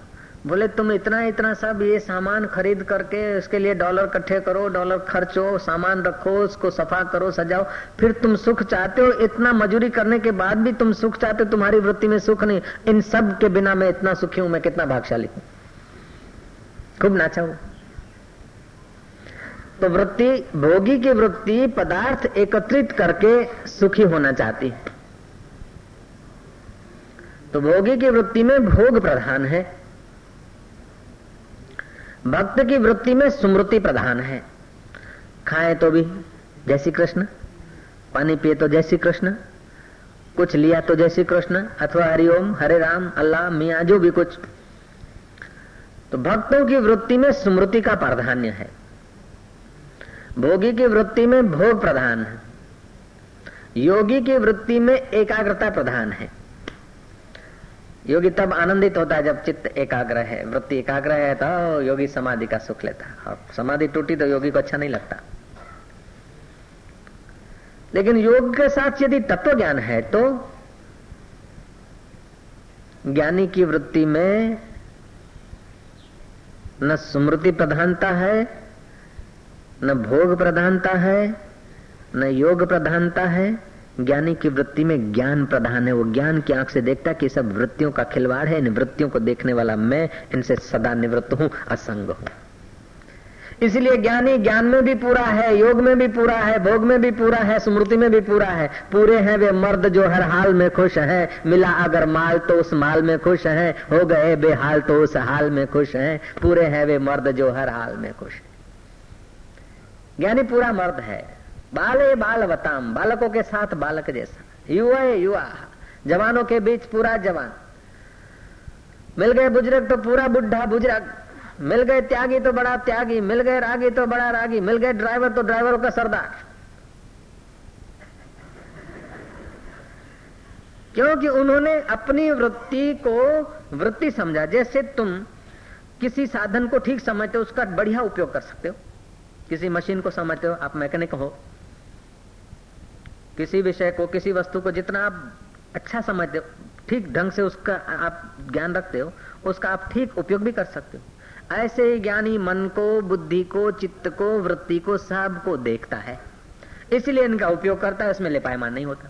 बोले, तुम इतना इतना सब ये सामान खरीद करके उसके लिए डॉलर इकट्ठे करो, डॉलर खर्चो, सामान रखो, उसको सफ़ा करो, सजाओ। फिर तुम सुख चाहते हो, इतना मजूरी करने के बाद भी तुम सुख चाहते हो, तुम्हारी वृत्ति में सुख नहीं। इन सब के बिना मैं इतना सुखी हूँ, मैं कितना भागशाली हूँ? खूब नाचा हूँ तो वृत्ति, भोगी की वृत्ति पदार्थ एकत्रित करके सुखी होना चाहती है। तो भोगी की वृत्ति में भोग प्रधान है। भक्त की वृत्ति में स्मृति प्रधान है। खाए तो भी जय श्री कृष्ण, पानी पिए तो जय श्री कृष्ण, कुछ लिया तो जय श्री कृष्ण, अथवा हरिओम हरे राम, अल्लाह, मिया, जो भी कुछ। तो भक्तों की वृत्ति में स्मृति का प्राधान्य है। भोगी की वृत्ति में भोग प्रधान है। योगी की वृत्ति में एकाग्रता प्रधान है। योगी तब आनंदित होता है जब चित्त एकाग्र है। वृत्ति एकाग्र है तो योगी समाधि का सुख लेता है। और समाधि टूटी तो योगी को अच्छा नहीं लगता। लेकिन योग के साथ यदि तत्व ज्ञान है तो ज्ञानी की वृत्ति में न स्मृति प्रधानता है, न भोग प्रधानता है, न योग प्रधानता है ज्ञानी की वृत्ति में ज्ञान प्रधान है। वो ज्ञान की आँख से देखता कि सब वृत्तियों का खिलवाड़ है। इन वृत्तियों को देखने वाला मैं इनसे सदा निवृत्त हूँ, असंग हूँ। इसलिए ज्ञानी ज्ञान में भी पूरा है, योग में भी पूरा है, भोग में भी पूरा है, स्मृति में भी पूरा है। पूरे हैं वे मर्द जो हर हाल में खुश है। मिला अगर माल तो उस माल में खुश है। हो गए बेहाल तो उस हाल में खुश है। पूरे हैं वे मर्द जो हर हाल में खुश है। ज्ञानी पूरा मर्द है। बाले बाल बताम बालकों के साथ बालक जैसा। युवा युवा। जवानों के बीच पूरा जवान। मिल गए बुज़ुर्ग तो पूरा बुढ़ा बुज़ुर्ग। मिल गए त्यागी तो बड़ा त्यागी। मिल गए रागी तो बड़ा रागी। मिल गए ड्राइवर तो ड्राइवरों का सरदार। क्योंकि उन्होंने अपनी वृत्ति को वृत्ति समझा। जैसे तुम किसी साधन को ठीक समझते हो, उसका बढ़िया उपयोग कर सकते हो। किसी मशीन को समझते हो, आप मैकेनिक हो। किसी विषय को, किसी वस्तु को जितना आप अच्छा समझते हो, ठीक ढंग से उसका आप ज्ञान रखते हो, उसका आप ठीक उपयोग भी कर सकते हो। ऐसे ही ज्ञानी मन को, बुद्धि को, चित्त को, वृत्ति को, सबको देखता है। इसलिए इनका उपयोग करता है उसमें लिपायमान नहीं होता।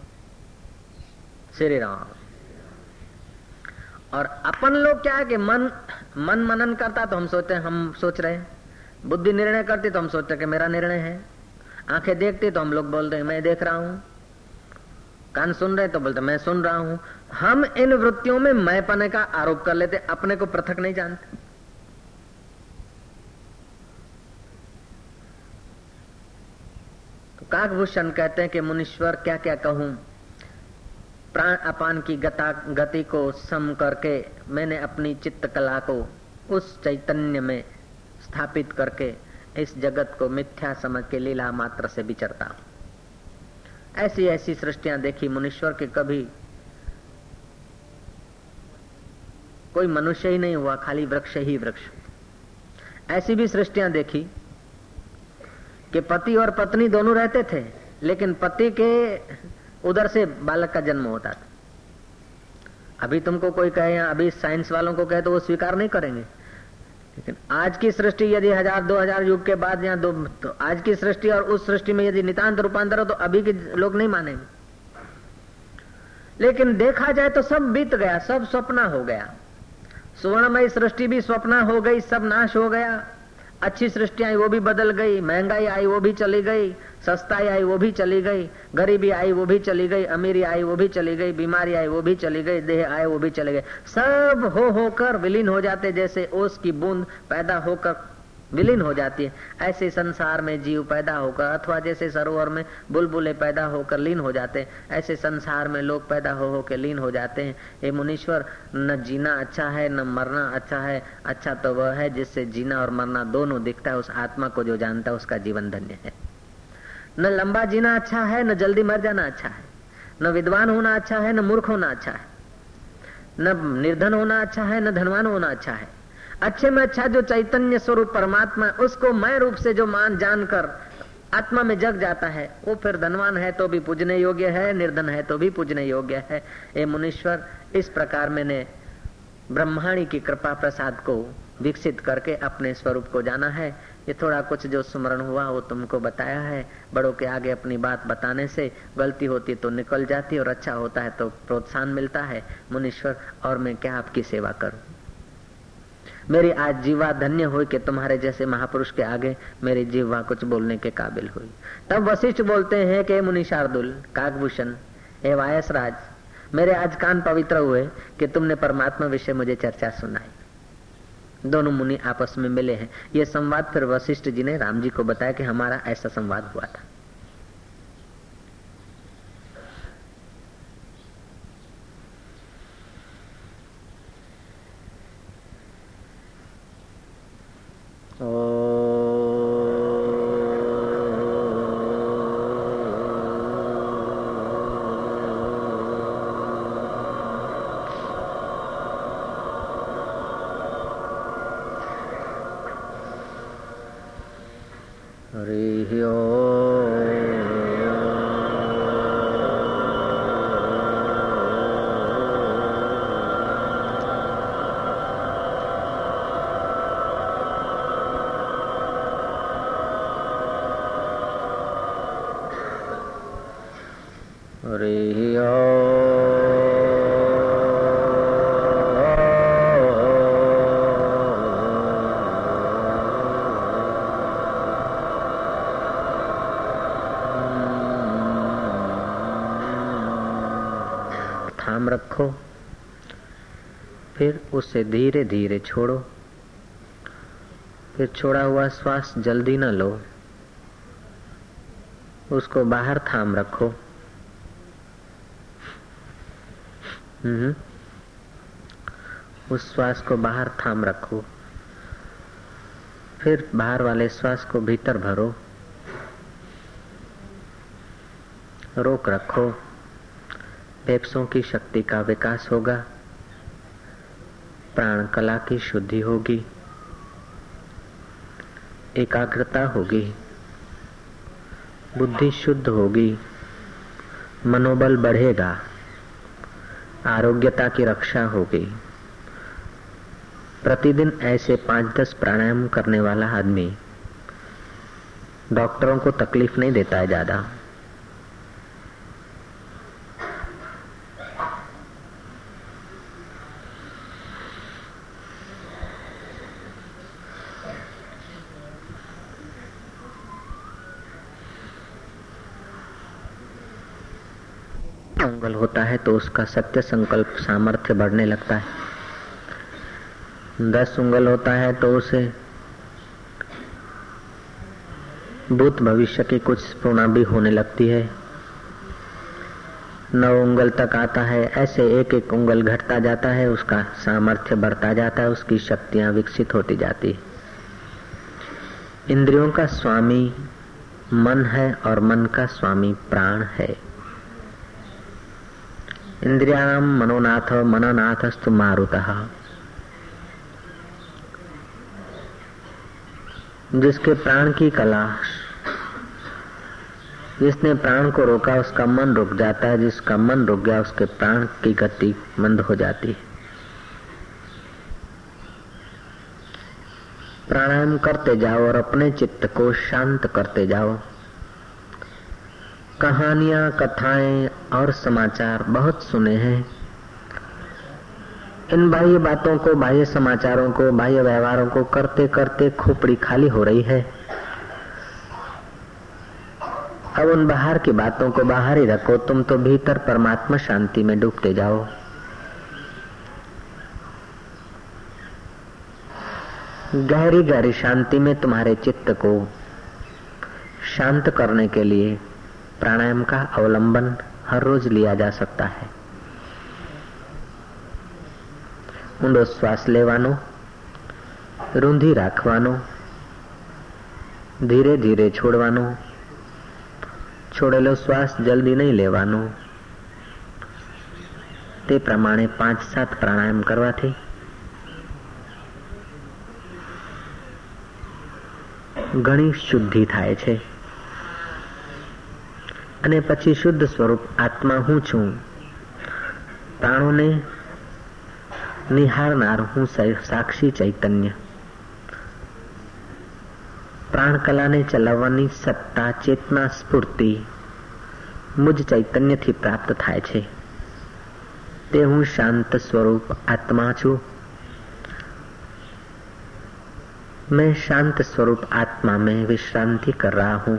श्री राम। और अपन लोग क्या है कि मन मन मनन करता तो हम सोचते हैं, हम सोच रहे हैं। बुद्धि निर्णय करती तो हम सोचते हैं कि मेरा निर्णय है। आँखें देखती तो हम लोग बोलते हैं, मैं देख रहा हूँ। कान सुन रहे तो बोलते, मैं सुन रहा हूँ। हम इन वृत्तियों में मैं पने का आरोप कर लेते, अपने को पृथक नहीं जानते। तो काकभूषण कहते हैं कि, मुनीश्वर क्या क्या कहूँ? प्राण अपान की गता, गति को सम करके मैंने अपनी चित्त कला को उस चैतन्य में स्थापित करके इस जगत को मिथ्या समझ के लीला मात्र से विचरता हूँ। ऐसी ऐसी सृष्टियाँ देखी मुनीश्वर के कभी कोई मनुष्य ही नहीं हुआ, खाली वृक्ष ही वृक्ष। ऐसी भी सृष्टियाँ देखी कि पति और पत्नी दोनों रहते थे, लेकिन पति के उधर से बालक का जन्म होता था। अभी तुमको कोई कहे या अभी साइंस वालों को कहे तो वो स्वीकार नहीं करेंगे। लेकिन आज की सृष्टि यदि हज़ार, दो हज़ार युग के बाद या दो तो आज की सृष्टि और उस सृष्टि में यदि नितांत रूपांतर हो तो अभी के लोग नहीं मानेंगे। लेकिन देखा जाए तो सब बीत गया, सब स्वप्न हो गया। सुवर्णमय सृष्टि भी स्वप्न हो गई, सब नाश हो गया। अच्छी सृष्टि आई वो भी बदल गई, महँगाई आई वो भी चली गई, सस्ताई आई वो भी चली गई, गरीबी आई वो भी चली गई, अमीरी आई वो भी चली गई, बीमारी आई वो भी चली गई, देह आए वो भी चले गए। सब हो होकर विलीन हो जाते जैसे ओस की बूंद पैदा होकर विलीन हो जाती है। ऐसे संसार में जीव पैदा होकर अथवा जैसे सरोवर में बुलबुले पैदा होकर लीन हो जाते हैं, ऐसे संसार में लोग पैदा हो होकर लीन हो जाते हैं। ये मुनीश्वर, न जीना अच्छा है, न मरना अच्छा है। अच्छा तो वह है जिससे जीना और मरना दोनों दिखता है, उस आत्मा को जो जानता है, उसका जीवन धन्य है। न लंबा जीना अच्छा है, न जल्दी मर जाना अच्छा है। न विद्वान होना अच्छा है, न मूर्ख होना अच्छा है। न निर्धन होना अच्छा है, न धनवान होना अच्छा है। अच्छे में अच्छा जो चैतन्य स्वरूप परमात्मा उसको मैं रूप से जो मान जानकर आत्मा में जग जाता है, वो फिर धनवान है तो भी पूजने योग्य है, निर्धन है तो भी पूजने योग्य है। ये मुनीश्वर, इस प्रकार मैंने ब्रह्माणी की कृपा प्रसाद को विकसित करके अपने स्वरूप को जाना है। ये थोड़ा कुछ जो स्मरण हुआ, वो तुमको बताया है। बड़ों के आगे अपनी बात बताने से गलती होती तो निकल जाती और अच्छा होता है तो प्रोत्साहन मिलता है। मुनीश्वर, और मैं क्या आपकी सेवा करूँ? मेरी आज जीवा धन्य हुई कि तुम्हारे जैसे महापुरुष के आगे मेरी जीवा कुछ बोलने के काबिल हुई। तब वशिष्ठ बोलते हैं कि मुनि शार्दुल, काकभूषण, हे वायस राज मेरे आज कान पवित्र हुए कि तुमने परमात्मा विषय मुझे चर्चा सुनाई। दोनों मुनि आपस में मिले हैं। ये संवाद फिर वशिष्ठ जी ने राम जी को बताया कि हमारा ऐसा संवाद हुआ था। Uh, रखो। फिर उसे धीरे धीरे छोड़ो। फिर छोड़ा हुआ श्वास जल्दी न लो। उसको बाहर थाम रखो। उस श्वास को बाहर थाम रखो। फिर बाहर वाले श्वास को भीतर भरो। रोक रखो। फेफड़ों की शक्ति का विकास होगा। प्राण कला की शुद्धि होगी। एकाग्रता होगी। बुद्धि शुद्ध होगी। मनोबल बढ़ेगा। आरोग्यता की रक्षा होगी प्रतिदिन ऐसे पाँच दस प्राणायाम करने वाला आदमी डॉक्टरों को तकलीफ़ नहीं देता है ज़्यादा मंगल होता है तो उसका सत्य संकल्प सामर्थ्य बढ़ने लगता है। दस उंगल होता है तो उसे भूत भविष्य की कुछ स्पूर्णा भी होने लगती है। नौ उंगल तक आता है, ऐसे एक एक उंगल घटता जाता है, उसका सामर्थ्य बढ़ता जाता है, उसकी शक्तियाँ विकसित होती जाती है। इंद्रियों का स्वामी मन है और मन का स्वामी प्राण है। इंद्रियाम मनोनाथ, मननाथस्तु मारुत। जिसके प्राण की कला, जिसने प्राण को रोका, उसका मन रुक जाता है। जिसका मन रुक गया, उसके प्राण की गति मंद हो जाती है। प्राणायाम करते जाओ और अपने चित्त को शांत करते जाओ। कहानियाँ, कथाएँ और समाचार बहुत सुने हैं। इन बाह्य बातों को, बाह्य समाचारों को, बाह्य व्यवहारों को करते करते खोपड़ी खाली हो रही है। अब उन बाहर की बातों को बाहर ही रखो, तुम तो भीतर परमात्मा शांति में डूबते जाओ। गहरी गहरी शांति में तुम्हारे चित्त को शांत करने के लिए प्राणायाम का अवलंबन हर रोज लिया जा सकता है ઊંડો શ્વાસ લેવાનો રૂંધી રાખવાનો ધીરે ધીરે છોડવાનો છોડેલો શ્વાસ જલ્દી નહીં લેવાનો તે પ્રમાણે પાંચ સાત પ્રાણાયામ કરવાથી ઘણી શુદ્ધિ થાય છે અને પછી શુદ્ધ સ્વરૂપ આત્મા હું છું પ્રાણોને નિહારનાર હું સાક્ષી ચૈતન્ય પ્રાણ કલાને ચલાવવાની સત્તા ચેતના સ્ફૂર્તિ મુજ ચૈતન્યથી પ્રાપ્ત થાય છે તે હું શાંત સ્વરૂપ આત્મા છું मैं शांत स्वरूप आत्मा में विश्रांति कर रहा हूं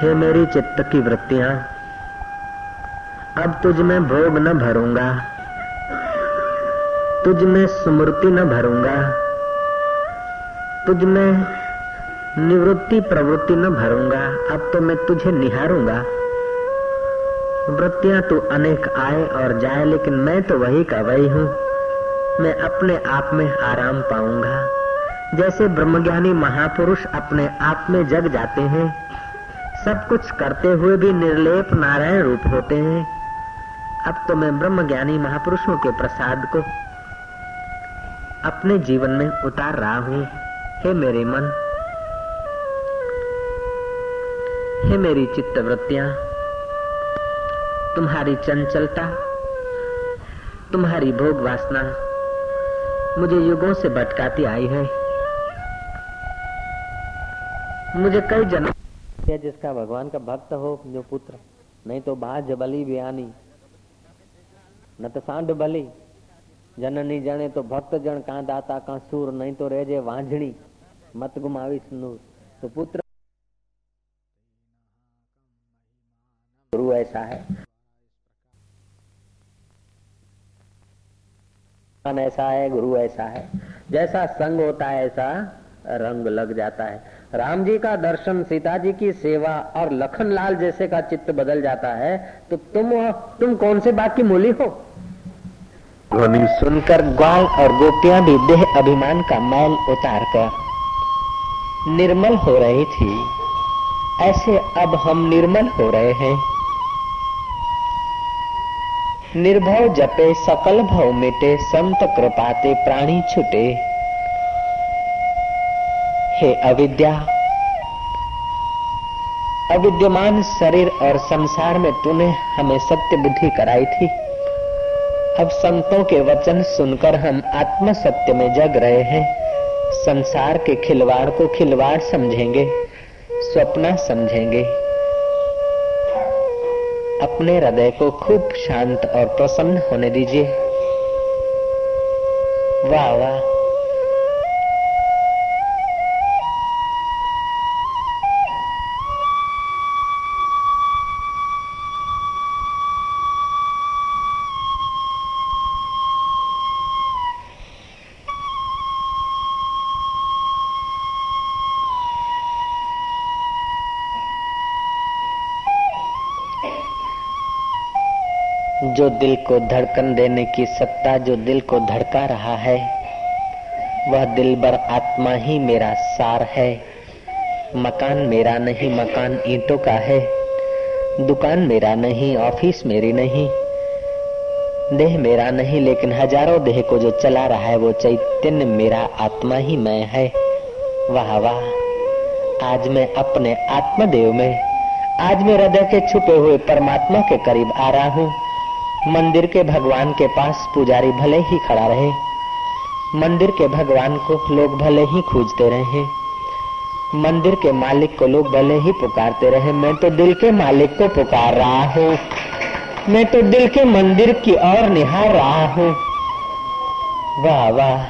हे मेरी चित्त की वृत्तियाँ, अब तुझ में भोग न भरूँगा, तुझ में स्मृति न भरूँगा, तुझ में निवृत्ति प्रवृत्ति न भरूँगा, अब तो मैं तुझे निहारूँगा। वृत्तियाँ तो अनेक आए और जाए, लेकिन मैं तो वही का वही हूँ। मैं अपने आप में आराम पाऊँगा। जैसे ब्रह्मज्ञानी महापुरुष अपने आप में जग जाते हैं सब कुछ करते हुए भी निर्लेप नारायण रूप होते हैं। अब तो मैं ब्रह्म ज्ञानी महापुरुषों के प्रसाद को अपने जीवन में उतार रहा हूँ। हे मेरे मन, हे मेरी चित्त वृत्तियाँ तुम्हारी चंचलता, तुम्हारी भोग वासना मुझे युगों से भटकाती आई है। मुझे कई जन्म जिसका भगवान का भक्त हो, जो पुत्र। नहीं तो बाज बली बयानी। न तो सांड बली। जननी जने तो भक्त जन का दाता, का सूर। नहीं तो रेजे वांझणी। मत गुमावी नूर। तो पुत्र गुरु ऐसा है। ऐसा है, गुरु ऐसा है। जैसा संग होता है, ऐसा रंग लग जाता है। राम जी का दर्शन, सीता जी की सेवा और लखन लाल जैसे का चित्त बदल जाता है तो तुम तुम कौन से बात की मूली हो? ध्वनि सुनकर ग्वाल और गोपियाँ भी देह अभिमान का मैल उतार कर निर्मल हो रही थी। ऐसे अब हम निर्मल हो रहे हैं। निर्भव जपे, सकल भव मिटे, संत कृपाते प्राणी छुटे। हे अविद्या, अविद्यमान शरीर और संसार में तूने हमें सत्य बुद्धि कराई थी। अब संतों के वचन सुनकर हम आत्म सत्य में जग रहे हैं। संसार के खिलवाड़ को खिलवाड़ समझेंगे, स्वप्न समझेंगे। अपने हृदय को खूब शांत और प्रसन्न होने दीजिए। वाह वाह। जो दिल को धड़कन देने की सत्ता जो दिल को धड़का रहा है, वह दिल बर आत्मा ही मेरा सार है। मकान मेरा नहीं, मकान ईंटों का है। दुकान मेरा नहीं, ऑफ़िस मेरी नहीं। देह मेरा नहीं, लेकिन हज़ारों देह को जो चला रहा है, वो चैतन्य मेरा आत्मा ही मैं है। वाह वाह, आज मैं अपने आत्मदेव में, आज मैं हृदय के छुपे हुए परमात्मा के करीब आ रहा हूँ। मंदिर के भगवान के पास पुजारी भले ही खड़ा रहे। मंदिर के भगवान को लोग भले ही खोजते रहे। मंदिर के मालिक को लोग भले ही पुकारते रहे। मैं तो दिल के मालिक को पुकार रहा हूँ। मैं तो दिल के मंदिर की ओर निहार रहा हूँ। वाह वाह।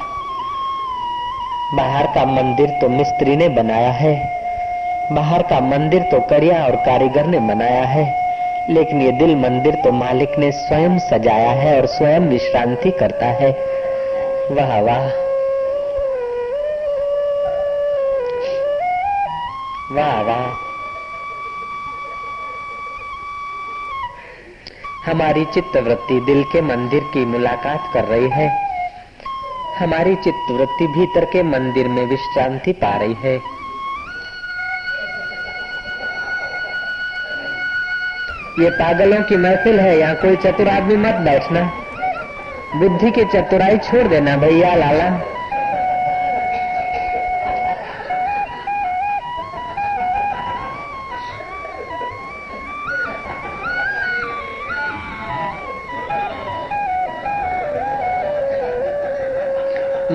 बाहर का मंदिर तो मिस्त्री ने बनाया है। बाहर का मंदिर तो करिया और कारीगर ने बनाया है। लेकिन ये दिल मंदिर तो मालिक ने स्वयं सजाया है और स्वयं विश्रांति करता है। वाह वाह। वाह वाह। हमारी चित्त वृत्ति दिल के मंदिर की मुलाकात कर रही है। हमारी चित्त वृत्ति भीतर के मंदिर में विश्रांति पा रही है। ये पागलों की महफिल है, यहाँ कोई चतुर आदमी मत बैठना। बुद्धि की चतुराई छोड़ देना भैया लाला।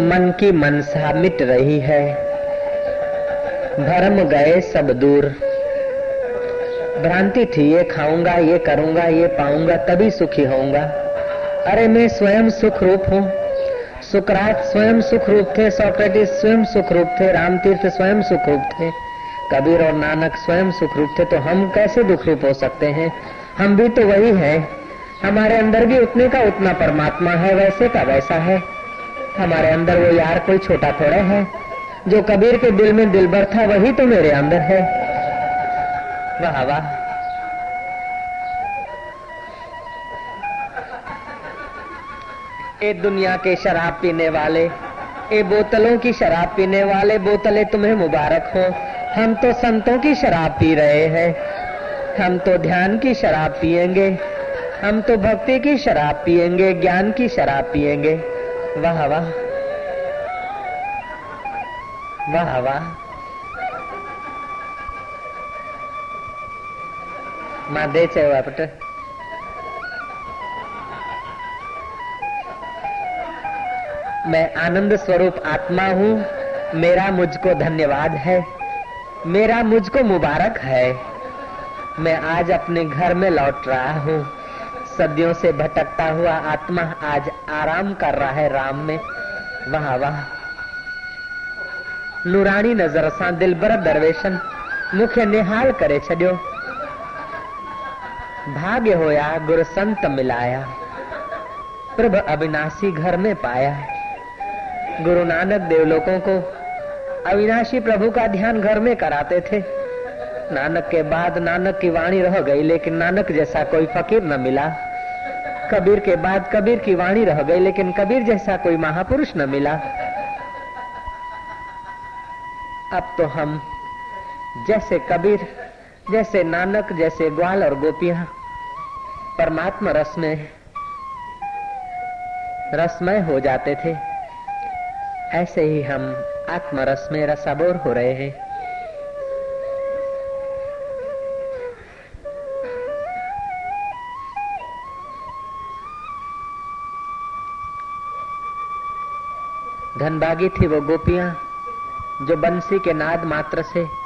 मन की मनसा मिट रही है, भरम गए सब दूर। भ्रांति थी, ये खाऊँगा, ये करूँगा, ये पाऊँगा, तभी सुखी होऊँगा। अरे मैं स्वयं सुख रूप हूँ। सुकरात स्वयं सुख रूप थे, सोक्रेटिस स्वयं सुख रूप थे राम तीर्थ स्वयं सुख रूप थे। कबीर और नानक स्वयं सुख रूप थे तो हम कैसे दुख रूप हो सकते हैं? हम भी तो वही है। हमारे अंदर भी उतने का उतना परमात्मा है, वैसे का वैसा है। हमारे अंदर वो यार कोई छोटा थोड़ा है। जो कबीर के दिल में दिलबर था, वही तो मेरे अंदर है। वाह वाह ए दुनिया के शराब पीने वाले, ए बोतलों की शराब पीने वाले, बोतलें तुम्हें मुबारक हो। हम तो संतों की शराब पी रहे हैं। हम तो ध्यान की शराब पिएँगे हम तो भक्ति की शराब पिएँगे ज्ञान की शराब पिएँगे वाह वाह। वाह वाह। माँ दे चयो पुट मैं आनंद स्वरूप आत्मा हूँ। मेरा मुझको धन्यवाद है। मेरा मुझको मुबारक है। मैं आज अपने घर में लौट रहा हूँ। सदियों से भटकता हुआ आत्मा आज आराम कर रहा है राम में। वाह वाह। नूरानी नज़र सां दिलबर दरवेशन मूंखे निहाल करे छॾियो भाग्य होया, गुरु संत मिलाया। प्रभ अविनाशी घर में पाया। गुरु नानक देव लोगों को अविनाशी प्रभु का ध्यान घर में कराते थे। नानक के बाद नानक की वाणी रह गई, लेकिन नानक जैसा कोई फकीर न मिला। कबीर के बाद कबीर की वाणी रह गई, लेकिन कबीर जैसा कोई महापुरुष न मिला। अब तो हम जैसे कबीर जैसे नानक, जैसे ग्वाल और गोपियाँ। परमात्मा रस में रसमय हो जाते थे। ऐसे ही हम आत्मरस में रसाबोर हो रहे हैं। धनभागी थी वो गोपियाँ, जो बंसी के नाद मात्र से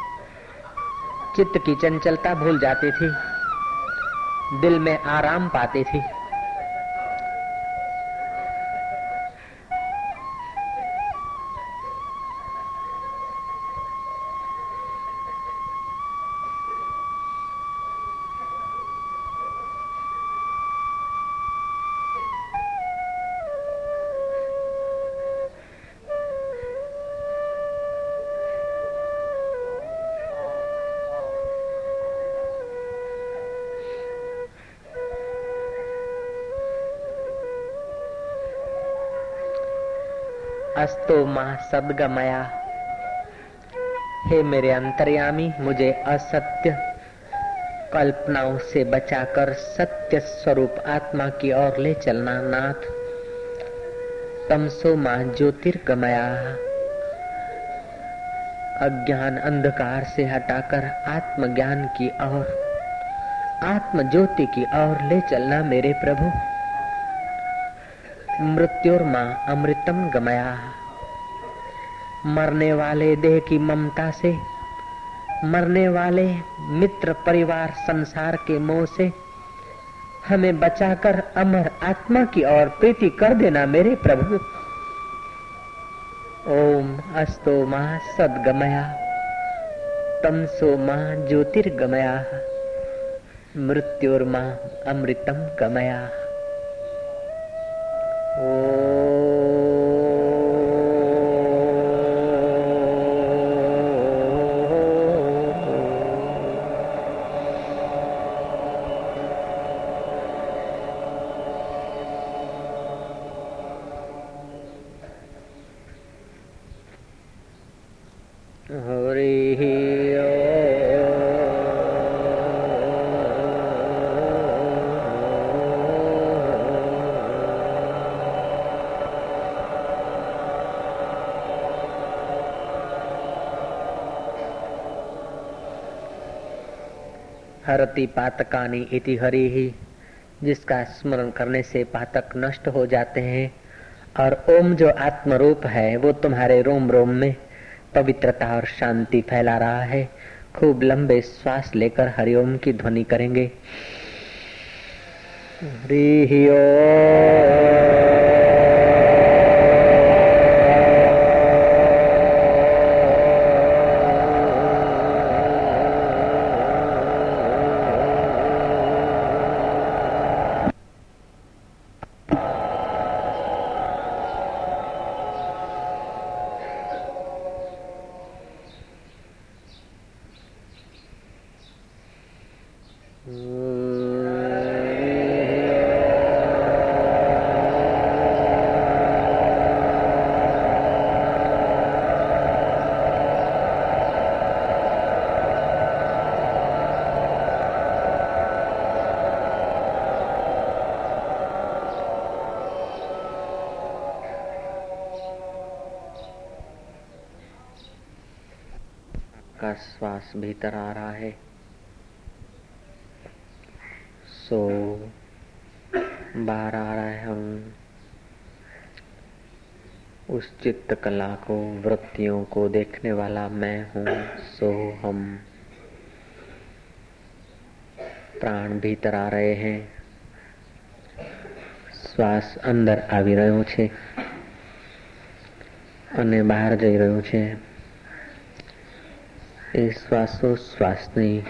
चित्त की चंचलता भूल जाती थी। दिल में आराम पाती थी। अस्तो माँ सदगमया। हे मेरे अंतर्यामी, मुझे असत्य कल्पनाओं से बचाकर सत्य स्वरूप आत्मा की ओर ले चलना नाथ। तमसो माँ ज्योतिर्गमया। अज्ञान अंधकार से हटाकर आत्मज्ञान की ओर आत्म ज्योति की ओर ले चलना मेरे प्रभु। मृत्युर्मा अमृतम गमया। मरने वाले देह की ममता से, मरने वाले मित्र परिवार संसार के मोह से, हमें बचाकर अमर आत्मा की ओर प्रीति कर देना मेरे प्रभु। ओम अस्तो मा सदगमया तमसो मा ज्योतिर्गमया, मृत्युर्मा अमृतम गमया। हरति पातकानी इति हरि ही जिसका स्मरण करने से पातक नष्ट हो जाते हैं, और ओम जो आत्मरूप है, वो तुम्हारे रोम रोम में पवित्रता और शांति फैला रहा है। खूब लंबे श्वास लेकर हरिओम की ध्वनि करेंगे। हरि का श्वास भीतर आ रहा है सो बाहर आ रहा है हम उस चित्त कला को वृत्तियों को देखने वाला मैं हूँ सो हम પ્રાણ ભીતર આ રહે હે શ્વાસ અંદર આવી રહ્યો છે અને બહાર જઈ રહ્યો છે એ શ્વાસોશ્વાસની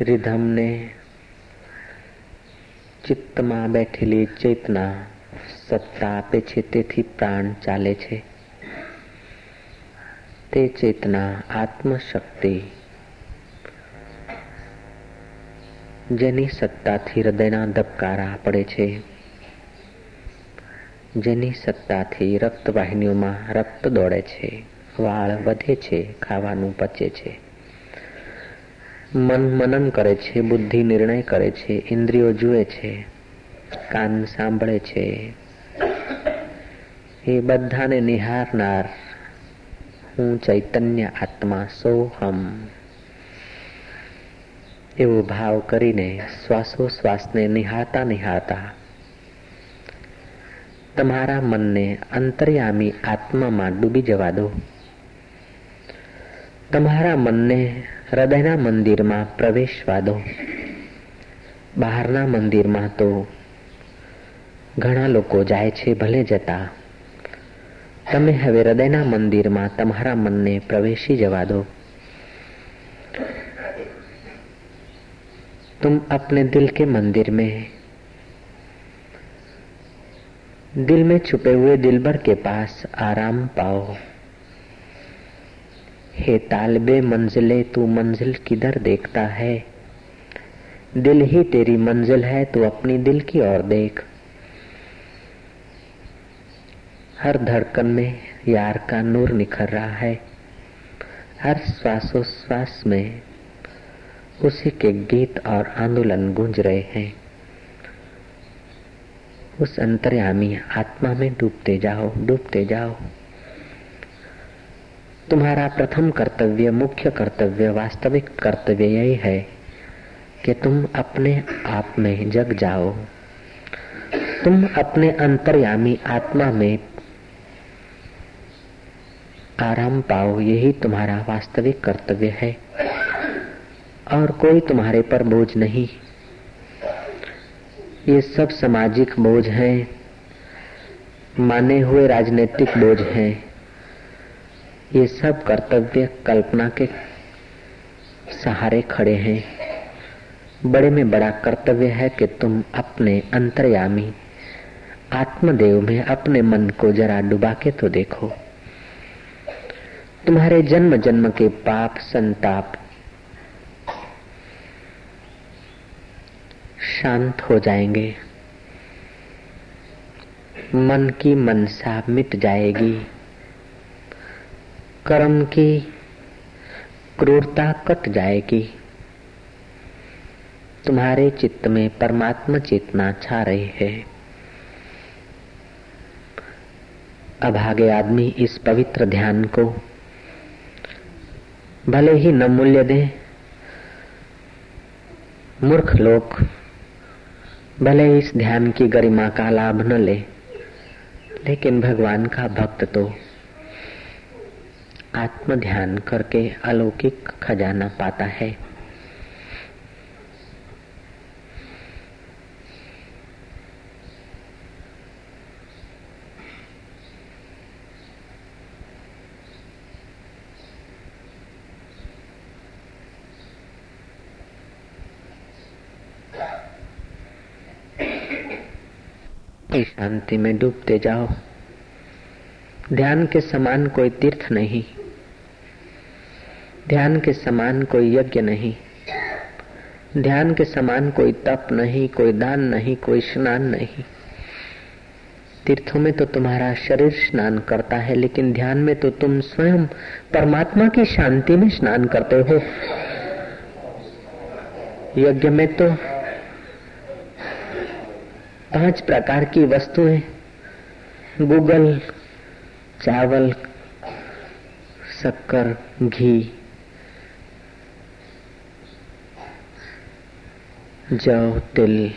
રિધમને ચિત્તમાં બેઠેલી ચેતના સત્તા આપે છે, તેથી પ્રાણ ચાલે છે. તે ચેતના આત્મશક્તિ જેની સત્તાથી હૃદયના ધબકારા પડે છે. જેની સત્તાથી રક્તવાહિનીઓમાં રક્ત દોડે છે. વાળ વધે છે, ખાવાનું પચે છે. મન મનન કરે છે, બુદ્ધિ નિર્ણય કરે છે, ઇન્દ્રિયો જુએ છે, કાન સાંભળે છે. એ બધાને નિહારનાર હું ચૈતન્ય આત્મા સોહમ. એવો ભાવ કરીને શ્વાસો શ્વાસને નિહાળતા નિહાળતા તમારા મનને અંતર્યામી આત્મામાં ડૂબી જવા દો તમારા મનને હૃદયના મંદિરમાં પ્રવેશવા દો બહારના મંદિરમાં તો ઘણા લોકો જાય છે ભલે જતા તમે હવે હૃદયના મંદિરમાં તમારા મનને પ્રવેશી જવા દો तुम अपने दिल के मंदिर में दिल में छुपे हुए दिलबर के पास आराम पाओ। हे तालबे मंजिले, तू मंजिल किधर देखता है? दिल ही तेरी मंजिल है, तू अपनी दिल की ओर देख। हर धड़कन में यार का नूर निखर रहा है। हर श्वासोश्वास में उसी के गीत और आंदोलन गूंज रहे हैं। उस अंतर्यामी आत्मा में डूबते जाओ डूबते जाओ। तुम्हारा प्रथम कर्तव्य, मुख्य कर्तव्य, वास्तविक कर्तव्य यही है कि तुम अपने आप में जग जाओ। तुम अपने अंतर्यामी आत्मा में आराम पाओ, यही तुम्हारा वास्तविक कर्तव्य है। और कोई तुम्हारे पर बोझ नहीं। ये सब सामाजिक बोझ हैं। माने हुए राजनीतिक बोझ हैं। ये सब कर्तव्य कल्पना के सहारे खड़े हैं। बड़े में बड़ा कर्तव्य है कि तुम अपने अंतर्यामी, आत्मदेव में अपने मन को जरा डुबा के तो देखो। तुम्हारे जन्म जन्म के पाप, संताप शांत हो जाएँगे। मन की मनसा मिट जाएगी। कर्म की क्रूरता कट जाएगी। तुम्हारे चित्त में परमात्मा चेतना छा रही है। अभागे आदमी इस पवित्र ध्यान को भले ही न मूल्य दे, मूर्ख लोग भले इस ध्यान की गरिमा का लाभ न ले, लेकिन भगवान का भक्त तो आत्म ध्यान करके अलौकिक खजाना पाता है। शांति में डूबते जाओ। ध्यान के समान कोई तीर्थ नहीं। ध्यान के समान कोई यज्ञ नहीं। ध्यान के समान कोई तप नहीं, कोई दान नहीं, कोई स्नान नहीं। तीर्थों में तो तुम्हारा शरीर स्नान करता है, लेकिन ध्यान में तो तुम स्वयं परमात्मा की शांति में स्नान करते हो। यज्ञ में तो पाँच प्रकार की वस्तुएँ। गूगल, चावल, शक्कर, घी, जौ, तिल।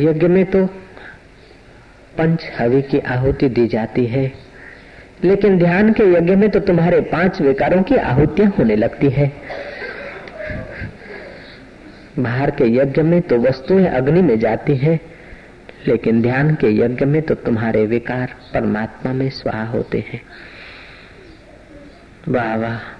यज्ञ में तो पंच हवि की आहुति दी जाती है, लेकिन ध्यान के यज्ञ में तो तुम्हारे पाँच विकारों की आहुतियाँ होने लगती है। बाहर के यज्ञ में तो वस्तुएँ अग्नि में जाती है, लेकिन ध्यान के यज्ञ में तो तुम्हारे विकार परमात्मा में स्वाहा होते हैं। वाह वाह।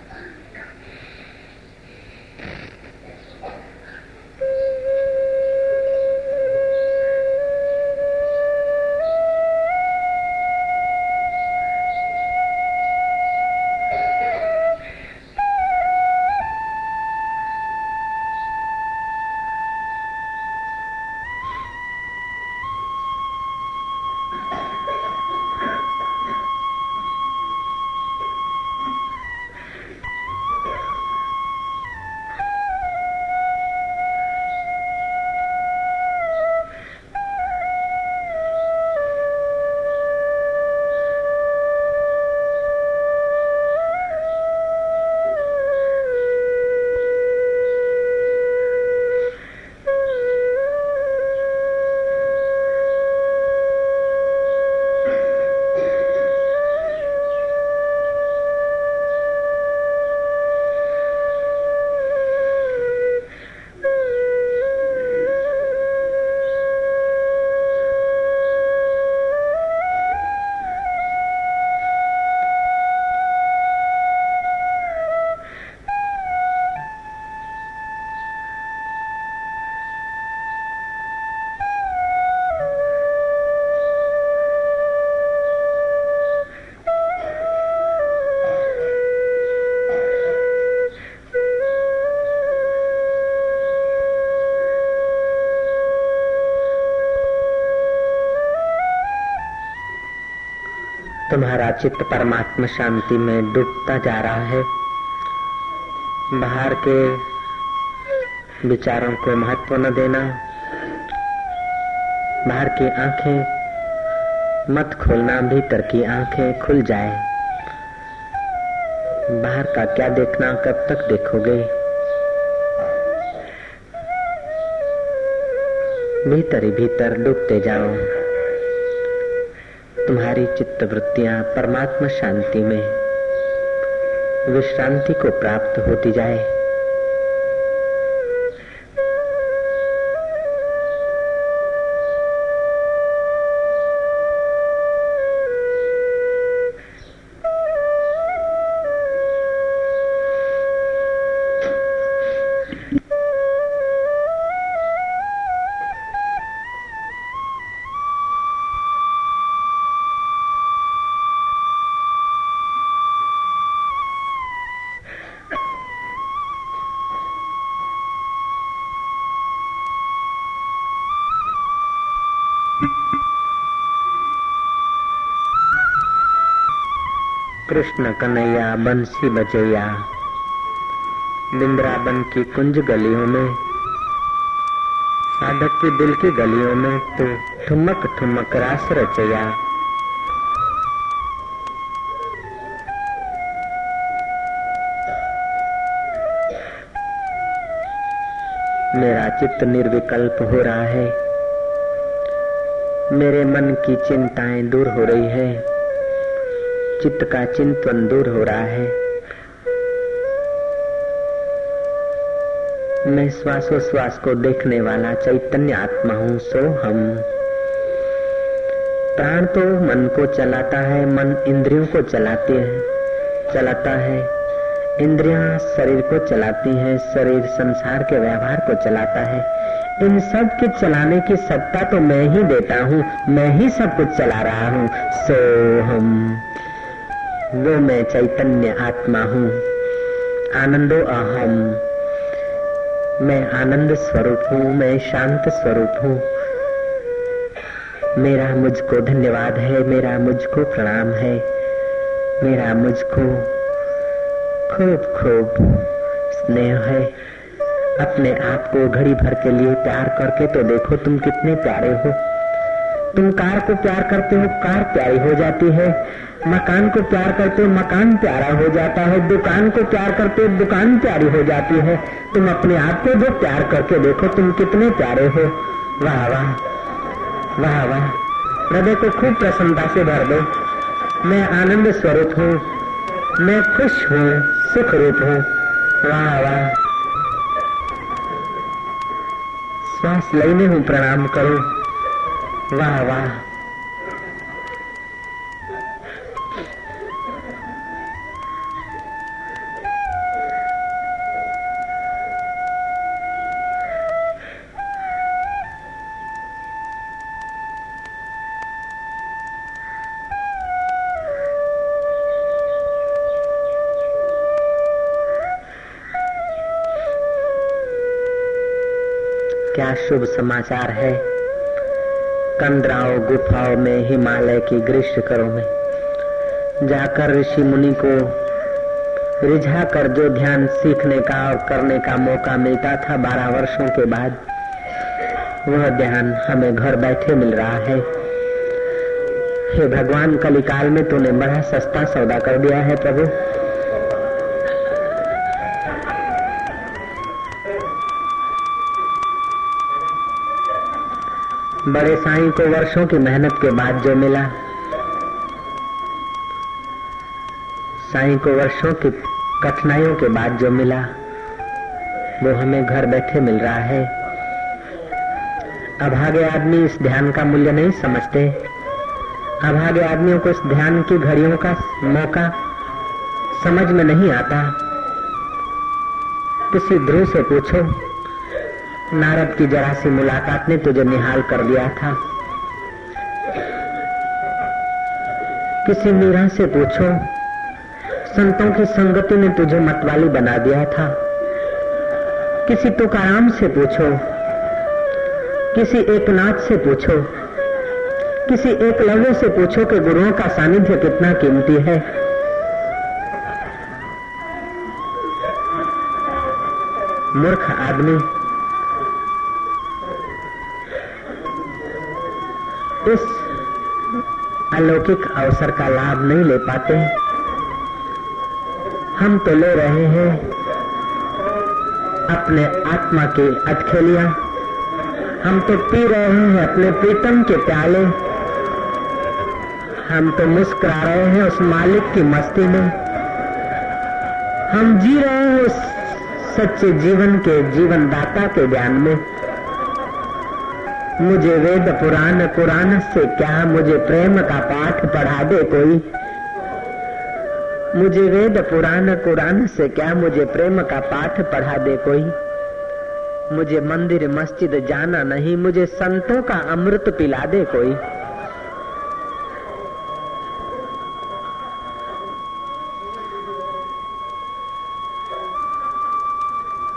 तुम्हारा चित्त परमात्मा शांति में डूबता जा रहा है। बाहर के विचारों को महत्व न देना। बाहर की आँखें मत खोलना, भीतर की आँखें खुल जाए। बाहर का क्या देखना, कब तक देखोगे? भीतर ही भीतर डूबते जाओ। चित्त वृत्तियाँ परमात्मा शांति में विश्रांति को प्राप्त होती जाए। कृष्ण कन्हैया, बंसी बजैया बिंद्राबन की कुंज गलियों में, साधक के दिल की गलियों में तो ठुमक ठुमक रास रचया। मेरा चित्त निर्विकल्प हो रहा है। मेरे मन की चिंताएँ दूर हो रही है। चित्त का चिंतन दूर हो रहा है। मैं श्वासोश्वास को देखने वाला चैतन्य आत्मा हूँ, सो हम। प्राण तो मन को चलाता है, मन इंद्रियों को चलाती है, चलाता है। इंद्रियाँ शरीर को चलाती हैं, शरीर संसार के व्यवहार को चलाता है। इन सब के चलाने की सत्ता तो मैं ही देता हूँ, मैं ही सब कुछ चला रहा हूँ, सो हम। वो मैं चैतन्य आत्मा हूँ। आनंदो अहम। मैं आनंद स्वरूप हूँ, मैं शांत स्वरूप हूँ। मेरा मुझको धन्यवाद है, मेरा मुझको प्रणाम है। मेरा मुझको खूब खूब स्नेह है। अपने आप को घड़ी भर के लिए प्यार करके तो देखो तुम कितने प्यारे हो। तुम कार को प्यार करते हो, कार प्यारी हो जाती है। मकान को प्यार करते हो, मकान प्यारा हो जाता है। दुकान को प्यार करते हो, दुकान प्यारी हो जाती है। तुम अपने आप को जो प्यार करके देखो, तुम कितने प्यारे हो। वाह वाह वाह वाह। हृदय को खूब प्रसन्नता से भर दो। मैं आनंद स्वरूप हूँ। मैं खुश हूँ, सुख रूप हूँ। वाह वाह। श्वास लेने हूँ, प्रणाम करूँ। वाह वाह क्या शुभ समाचार है? कंदराओं, गुफाओं में, हिमालय की ग्रीष्म में। जाकर ऋषि मुनि को रिझा कर जो ध्यान सीखने का और करने का मौका मिलता था बारह वर्षों के बाद, वह ध्यान हमें घर बैठे मिल रहा है। हे भगवान, कलिकाल में तूने बड़ा सस्ता सौदा कर दिया है प्रभु। बड़े साईं को वर्षों की मेहनत के बाद जो मिला, साईं को वर्षों की कठिनाइयों के बाद जो मिला, वो हमें घर बैठे मिल रहा है। अभागे आदमी इस ध्यान का मूल्य नहीं समझते। अभागे आदमियों को इस ध्यान की घड़ियों का मौका समझ में नहीं आता। किसी ध्रुव से पूछो नारद की जरा सी मुलाकात ने तुझे निहाल कर दिया था। किसी मीरा से पूछो, संतों की संगति ने तुझे मतवाली बना दिया था। किसी तुकाराम से पूछो, किसी एकनाथ से पूछो, किसी एक लव्य से पूछो कि गुरुओं का सानिध्य कितना कीमती है। मूर्ख आदमी इस अलौकिक अवसर का लाभ नहीं ले पाते। हम तो ले रहे हैं अपने आत्मा की अटखेलिया हम तो पी रहे हैं अपने प्रीतम के प्याले। हम तो मुस्कुरा रहे हैं उस मालिक की मस्ती में। हम जी रहे हैं उस सच्चे जीवन के जीवन दाता के ज्ञान में। मुझे वेद पुराण, कुरान से क्या मुझे प्रेम का पाठ पढ़ा दे कोई? मुझे वेद पुराण, कुरान से क्या मुझे प्रेम का पाठ पढ़ा दे कोई? मुझे मंदिर, मस्जिद जाना नहीं, मुझे संतों का अमृत पिला दे कोई?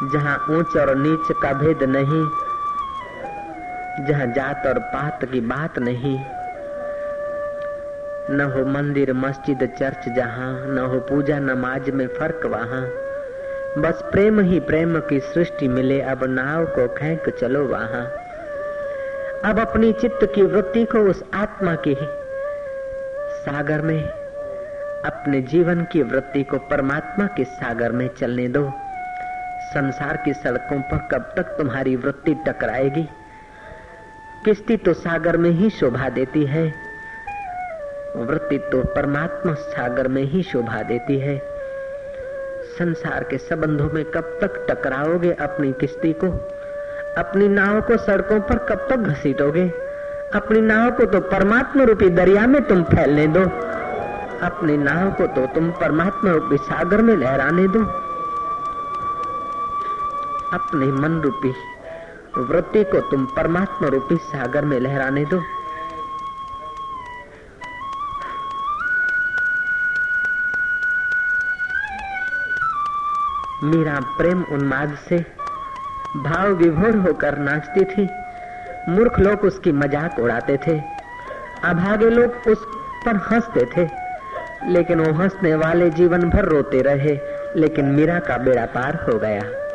जहाँ ऊंच और नीच का भेद नहीं जहाँ जात और पात की बात नहीं। न हो मंदिर, मस्जिद, चर्च जहाँ, न हो पूजा नमाज़ में फ़र्क वहाँ। बस प्रेम ही प्रेम की सृष्टि मिले, अब नाव को खेक चलो वहाँ। अब अपनी चित्त की वृत्ति को उस आत्मा के सागर में अपने जीवन की वृत्ति को परमात्मा के सागर में चलने दो। संसार की सड़कों पर कब तक तुम्हारी वृत्ति टकराएगी? किस्ती तो सागर में ही शोभा देती है। वृत्ति तो परमात्मा सागर में ही शोभा देती है। संसार के संबंधों में कब तक टकराओगे अपनी किस्ती को? अपनी नाव को सड़कों पर कब तक घसीटोगे? अपनी नाव को तो परमात्मा रूपी दरिया में तुम फैलने दो। अपनी नाव को तो तुम परमात्मा रूपी सागर में लहराने दो। अपने मन रूपी वृत्ति को तुम परमात्मा रूपी सागर में लहराने दो। मीरा प्रेम उन्माद से भाव विभोर होकर नाचती थी। मूर्ख लोग उसकी मज़ाक उड़ाते थे। अभागे लोग उस पर हँसते थे। लेकिन वो हंसने वाले जीवन भर रोते रहे। लेकिन मीरा का बेड़ा पार हो गया।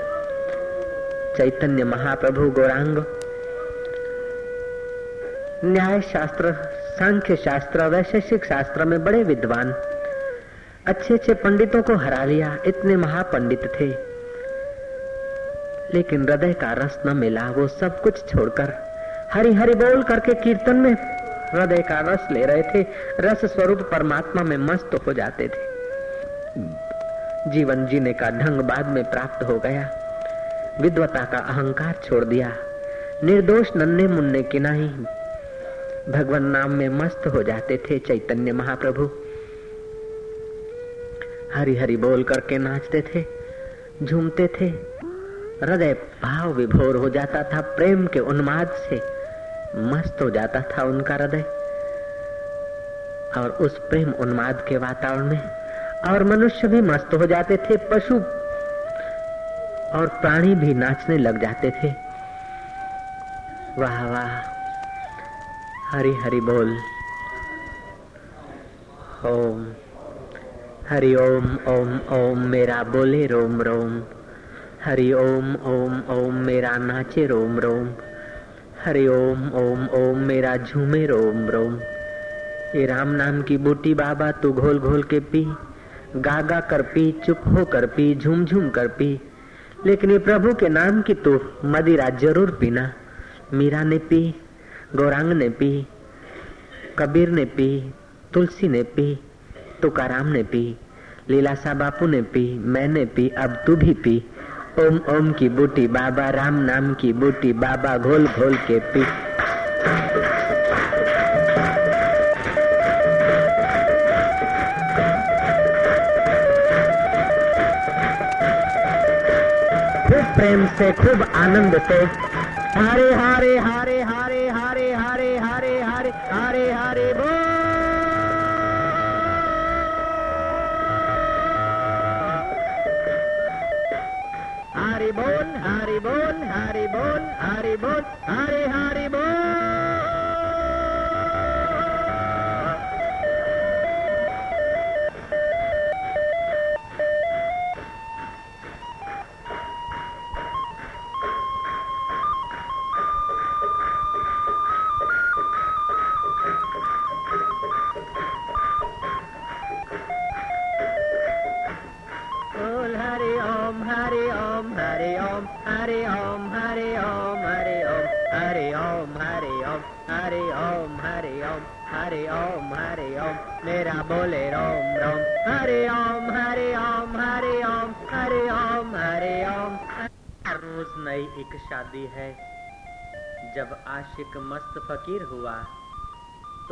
चैतन्य महाप्रभु गौरांग। न्याय शास्त्र सांख्य शास्त्र वैशेषिक शास्त्र में बड़े विद्वान। अच्छे अच्छे पंडितों को हरा लिया, इतने महापंडित थे। लेकिन हृदय का रस न मिला, वो सब कुछ छोड़कर हरि हरि बोल करके कीर्तन में हृदय का रस ले रहे थे, रस स्वरूप परमात्मा में मस्त हो जाते थे। जीवन जीने का ढंग बाद में प्राप्त हो गया। विद्वता का अहंकार छोड़ दिया। निर्दोष नन्हे मुन्ने की नहीं। भगवान नाम में मस्त हो जाते थे चैतन्य महाप्रभु। हरी हरी बोल करके नाचते थे, झूमते थे। हृदय भाव विभोर हो जाता था, प्रेम के उन्माद से मस्त हो जाता था उनका हृदय। और उस प्रेम उन्माद के वातावरण में और मनुष्य भी मस्त हो जाते थे, पशु और प्राणी भी नाचने लग जाते थे। वाह वाह। हरी हरी बोल। ओम। हरि ओम ओम ओम, मेरा बोले रोम रोम। हरि ओम ओम ओम, मेरा नाचे रोम रोम। हरि ओम ओम ओम, मेरा झूमे रोम रोम। ये राम नाम की बूटी बाबा, तू घोल घोल के पी। गा गा कर पी, चुप हो कर पी झूम झूम कर पी। लेकिन ये प्रभु के नाम की तो मदिरा ज़रूर पीना। मीरा ने पी, गौरांग ने पी, कबीर ने पी, तुलसी ने पी, तुकाराम ने पी लीलासा बापू ने पी, मैंने पी, अब तू भी पी। ओम ओम की बूटी बाबा, राम नाम की बूटी बाबा, घोल घोल के पी। प्रेम से खूब आनंद से हरे हरे हरे हरे हरे हरे हरे हरे हरे हरे बो हरे बोल बोल हरि बोल हरि बोल हरे हरि बोल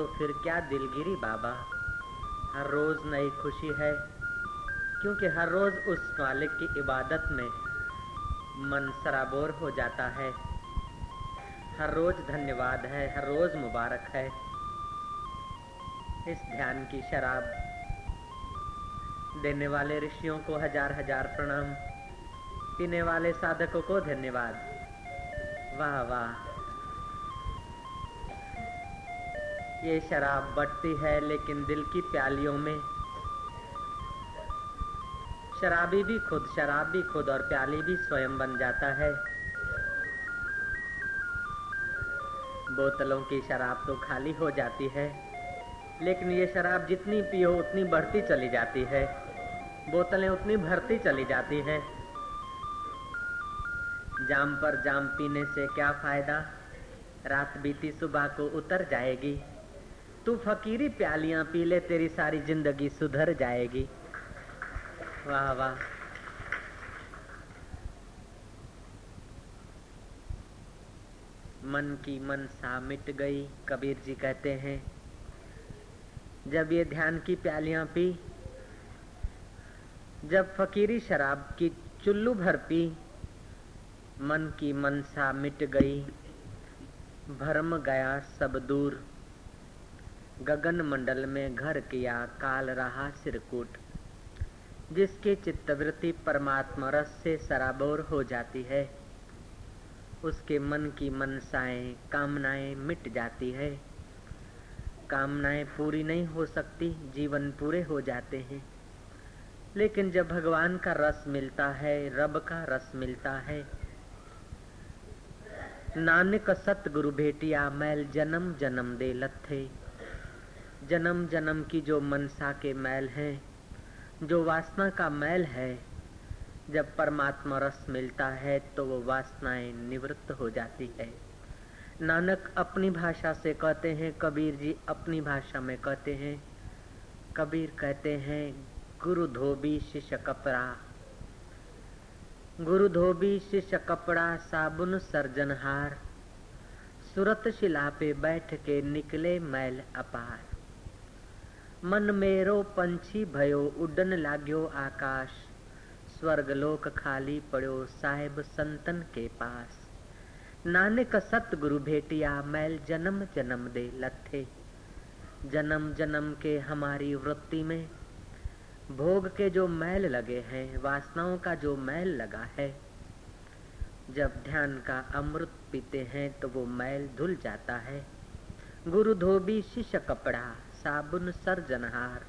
तो फिर क्या दिलगिरी बाबा? हर रोज नई खुशी है, क्योंकि हर रोज उस मालिक की इबादत में मन सराबोर हो जाता है। हर रोज धन्यवाद है, हर रोज मुबारक है। इस ध्यान की शराब देने वाले ऋषियों को हज़ार हज़ार प्रणाम। पीने वाले साधकों को धन्यवाद। वाह वाह। ये शराब बढ़ती है, लेकिन दिल की प्यालियों में। शराबी भी खुद, शराब भी खुद, और प्याली भी स्वयं बन जाता है। बोतलों की शराब तो खाली हो जाती है, लेकिन ये शराब जितनी पियो, उतनी बढ़ती चली जाती है। बोतलें उतनी भरती चली जाती है। जाम पर जाम पीने से क्या फ़ायदा? रात बीती सुबह को उतर जाएगी। तू फकीरी प्यालियाँ पी ले, तेरी सारी ज़िंदगी सुधर जाएगी। वाह वाह। मन की मनसा मिट गई, कबीर जी कहते हैं। जब ये ध्यान की प्यालियाँ पी, जब फकीरी शराब की चुल्लू भर पी, मन की मनसा मिट गई, भरम गया सब दूर। गगन मंडल में घर किया काल रहा सिरकूट, जिसकी चित्तवृत्ति परमात्मा रस से सराबोर हो जाती है। उसके मन की मनसाएँ, कामनाएँ मिट जाती है। कामनाएँ पूरी नहीं हो सकती, जीवन पूरे हो जाते हैं। लेकिन जब भगवान का रस मिलता है, रब का रस मिलता है। नानक सतगुरु भेटिया मैल जन्म जन्म दे लथे जन्म जन्म की जो मनसा के मैल हैं, जो वासना का मैल है, जब परमात्मा रस मिलता है तो वो वासनाएँ निवृत्त हो जाती है। नानक अपनी भाषा से कहते हैं, कबीर जी अपनी भाषा में कहते हैं, कबीर कहते हैं, गुरु धोबी शिष्य कपड़ा। गुरु धोबी शिष्य कपड़ा, साबुन सर्जनहार, सुरत शिला पे बैठ के निकले मैल अपार। मन मेरो पंछी भयो उडन लाग्यो आकाश। स्वर्ग लोक खाली पड़ो साहेब संतन के पास। नानक सतगुरु भेटिया, मैल जन्म जन्म दे लथे। जन्म जन्म के हमारी वृत्ति में, भोग के जो मैल लगे हैं, वासनाओं का जो मैल लगा है। जब ध्यान का अमृत पीते हैं तो वो मैल धुल जाता है। गुरु धोबी शिष्य कपड़ा साबुन सर्जनहार।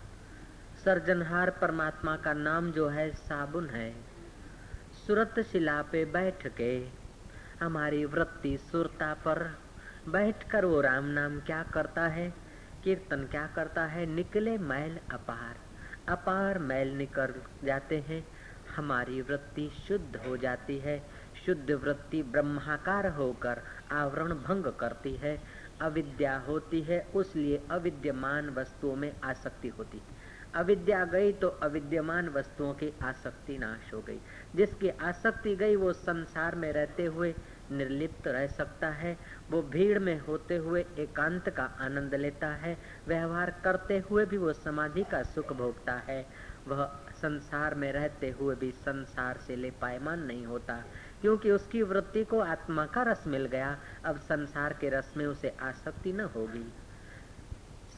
सर्जनहार परमात्मा का नाम जो है, साबुन है। सुरत शिला पे बैठ के, हमारी वृत्ति सुरता पर बैठकर वो राम नाम क्या करता है, कीर्तन क्या करता है, निकले मैल अपार। अपार मैल निकल जाते हैं, हमारी वृत्ति शुद्ध हो जाती है। शुद्ध वृत्ति ब्रह्माकार होकर आवरण भंग करती है। अविद्या होती है, उसलिए अविद्यमान वस्तुओं में आसक्ति होती अविद्या गई तो अविद्यमान वस्तुओं की आसक्ति नाश हो गई। जिसकी आसक्ति गई, वो संसार में रहते हुए निर्लिप्त रह सकता है। वो भीड़ में होते हुए एकांत का आनंद लेता है। व्यवहार करते हुए भी वो समाधि का सुख भोगता है। वह संसार में रहते हुए भी संसार से ले पायमान नहीं होता। क्योंकि उसकी वृत्ति को आत्मा का रस मिल गया। अब संसार के रस में उसे आसक्ति न होगी।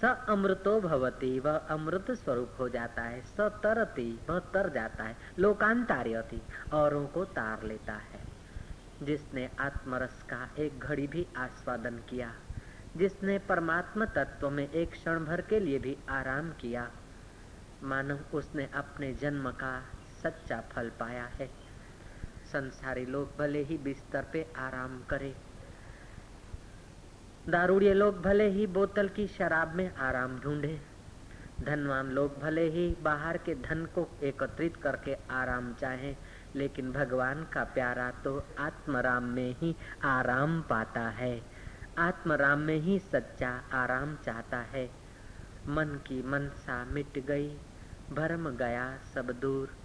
स अमृतो भवती, वह अमृत स्वरूप हो जाता है। स तरती, वह तर जाता है। लोकांतार्यति, औरों को तार लेता है। जिसने आत्मरस का एक घड़ी भी आस्वादन किया, जिसने परमात्मा तत्व में एक क्षण भर के लिए भी आराम किया मानव उसने अपने जन्म का सच्चा फल पाया है। संसारी लोग भले ही बिस्तर पे आराम करे। दारूड़िए लोग भले ही बोतल की शराब में आराम ढूंढे। धनवान लोग भले ही बाहर के धन को एकत्रित करके आराम चाहें, लेकिन भगवान का प्यारा तो आत्मराम में ही आराम पाता है। आत्मराम में ही सच्चा आराम चाहता है। मन की मनसा मिट गई, भरम गया सब दूर।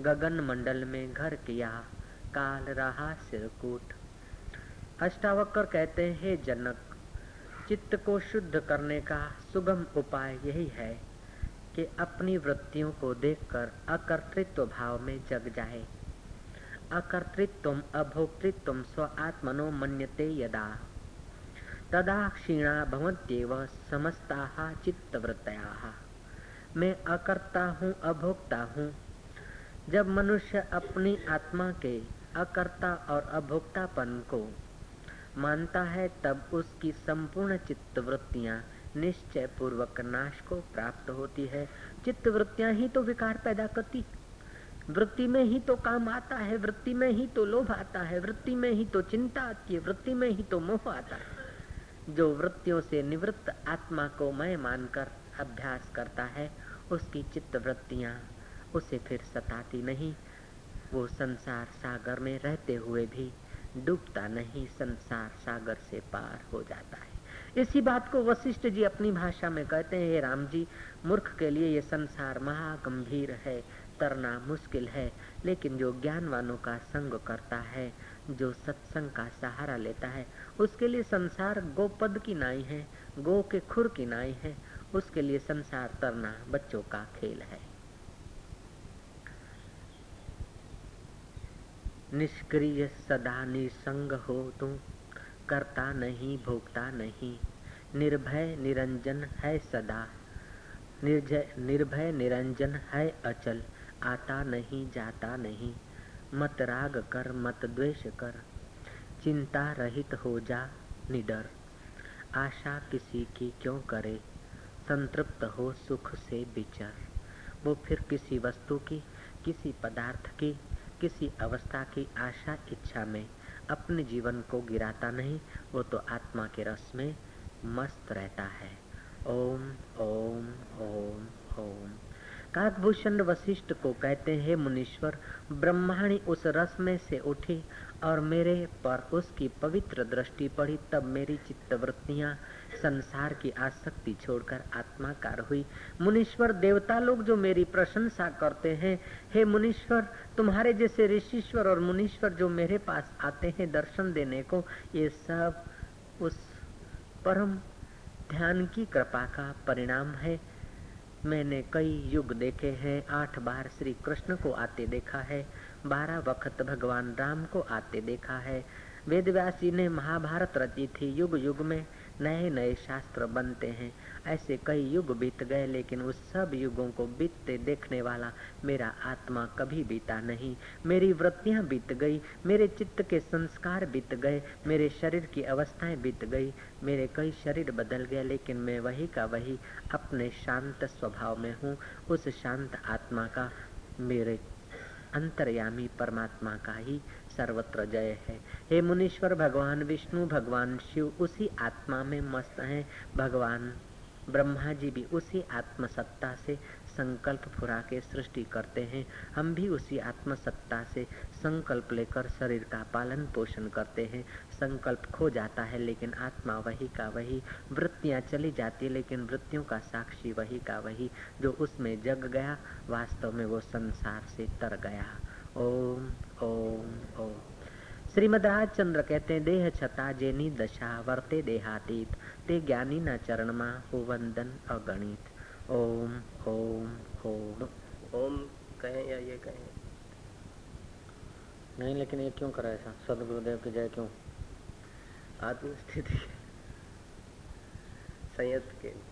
गगन मंडल में घर किया काल रहा सिरकूट अष्टावक्र कहते हैं, जनक, चित्त को शुद्ध करने का सुगम उपाय यही है कि अपनी वृत्तियों को देखकर अकर्तृत्व भाव में जग जाए। अकर्तृत्व अभोक्तृत्व स्व आत्मनो मन्यते यदा। तदा क्षीणा भवत्येव समस्ता चित्तवृत्तया। मैं अकर्ता हूँ, अभोक्ता हूँ। जब मनुष्य अपनी आत्मा के अकर्ता और अभोक्तापन को मानता है, तब उसकी संपूर्ण चित्त वृत्तियाँ निश्चय पूर्वक नाश को प्राप्त होती है। चित्त वृत्तियाँ ही तो विकार पैदा करती। वृत्ति में ही तो काम आता है, वृत्ति में ही तो लोभ आता है, वृत्ति में ही तो चिंता आती है, वृत्ति में ही तो मोह आता है। जो वृत्तियों से निवृत्त आत्मा को मैं मानकर अभ्यास करता है, उसकी चित्त वृत्तियाँ उसे फिर सताती नहीं। वो संसार सागर में रहते हुए भी डूबता नहीं, संसार सागर से पार हो जाता है। इसी बात को वशिष्ठ जी अपनी भाषा में कहते हैं राम जी, मूर्ख के लिए ये संसार महागंभीर है, तरना मुश्किल है, लेकिन जो ज्ञानवानों का संग करता है, जो सत्संग का सहारा लेता है, उसके लिए संसार गोपद की नाई है, गो के खुर की नाई है, उसके लिए संसार तरना बच्चों का खेल है। निष्क्रिय सदा निसंग हो तू करता नहीं, भोगता नहीं। निर्भय निरंजन है सदा। निर्जय निर्भय निरंजन है अचल। आता नहीं, जाता नहीं। मत राग कर, मत द्वेष कर। चिंता रहित हो जा, निडर। आशा किसी की क्यों करे? संतृप्त हो सुख से विचर वो फिर किसी वस्तु की, किसी पदार्थ की किसी अवस्था की आशा इच्छा में अपने जीवन को गिराता नहीं, वो तो आत्मा के रस में मस्त रहता है। ओम ओम ओम ओम। काकभूषण वशिष्ठ को कहते हैं, मुनीश्वर, ब्रह्माणी उस रस में से उठी और मेरे पर उसकी पवित्र दृष्टि पड़ी, तब मेरी चित्तवृत्तियाँ संसार की आसक्ति छोड़कर आत्माकार हुई। मुनीश्वर देवता लोग जो मेरी प्रशंसा करते हैं, हे मुनीश्वर, तुम्हारे जैसे ऋषिश्वर और मुनीश्वर जो मेरे पास आते हैं दर्शन देने को, ये सब उस परम ध्यान की कृपा का परिणाम है। मैंने कई युग देखे हैं, आठ बार श्री कृष्ण को आते देखा है, बारह वक्त भगवान राम को आते देखा है। वेदव्यास जी ने महाभारत रची थी युग युग में नए नए शास्त्र बनते हैं। ऐसे कई युग बीत गए, लेकिन उस सब युगों को बीतते देखने वाला मेरा आत्मा कभी बीता नहीं। मेरी वृत्तियाँ बीत गई, मेरे चित्त के संस्कार बीत गए, मेरे शरीर की अवस्थाएँ बीत गई, मेरे कई शरीर बदल गए, लेकिन मैं वही का वही अपने शांत स्वभाव में हूँ, उस शांत आत्मा का, मेरे अंतर्यामी परमात्मा का ही सर्वत्र जय है। हे मुनीश्वर, भगवान विष्णु, भगवान शिव, उसी आत्मा में मस्त हैं। भगवान ब्रह्मा जी भी उसी आत्मसत्ता से संकल्प फुरा के सृष्टि करते हैं। हम भी उसी आत्मसत्ता से संकल्प लेकर शरीर का पालन पोषण करते हैं। संकल्प खो जाता है, लेकिन आत्मा वही का वही। वृत्तियाँ चली जाती है लेकिन वृत्तियों का साक्षी वही का वही। जो उसमें जग गया, वास्तव में वो संसार से तर गया। ओम ओम ओम। श्रीमद चंद्र कहते हैं देह छता जेनी दशा वर्ते देहातीत। ते ज्ञानी न चरण मा हो वंदन अगणित। ओम ओम ओम। ओम कहें या ये कहें? नहीं लेकिन ये क्यों करा ऐसा? सदगुरुदेव की जय क्यों? आत्मस्थिति। संयत के लिए।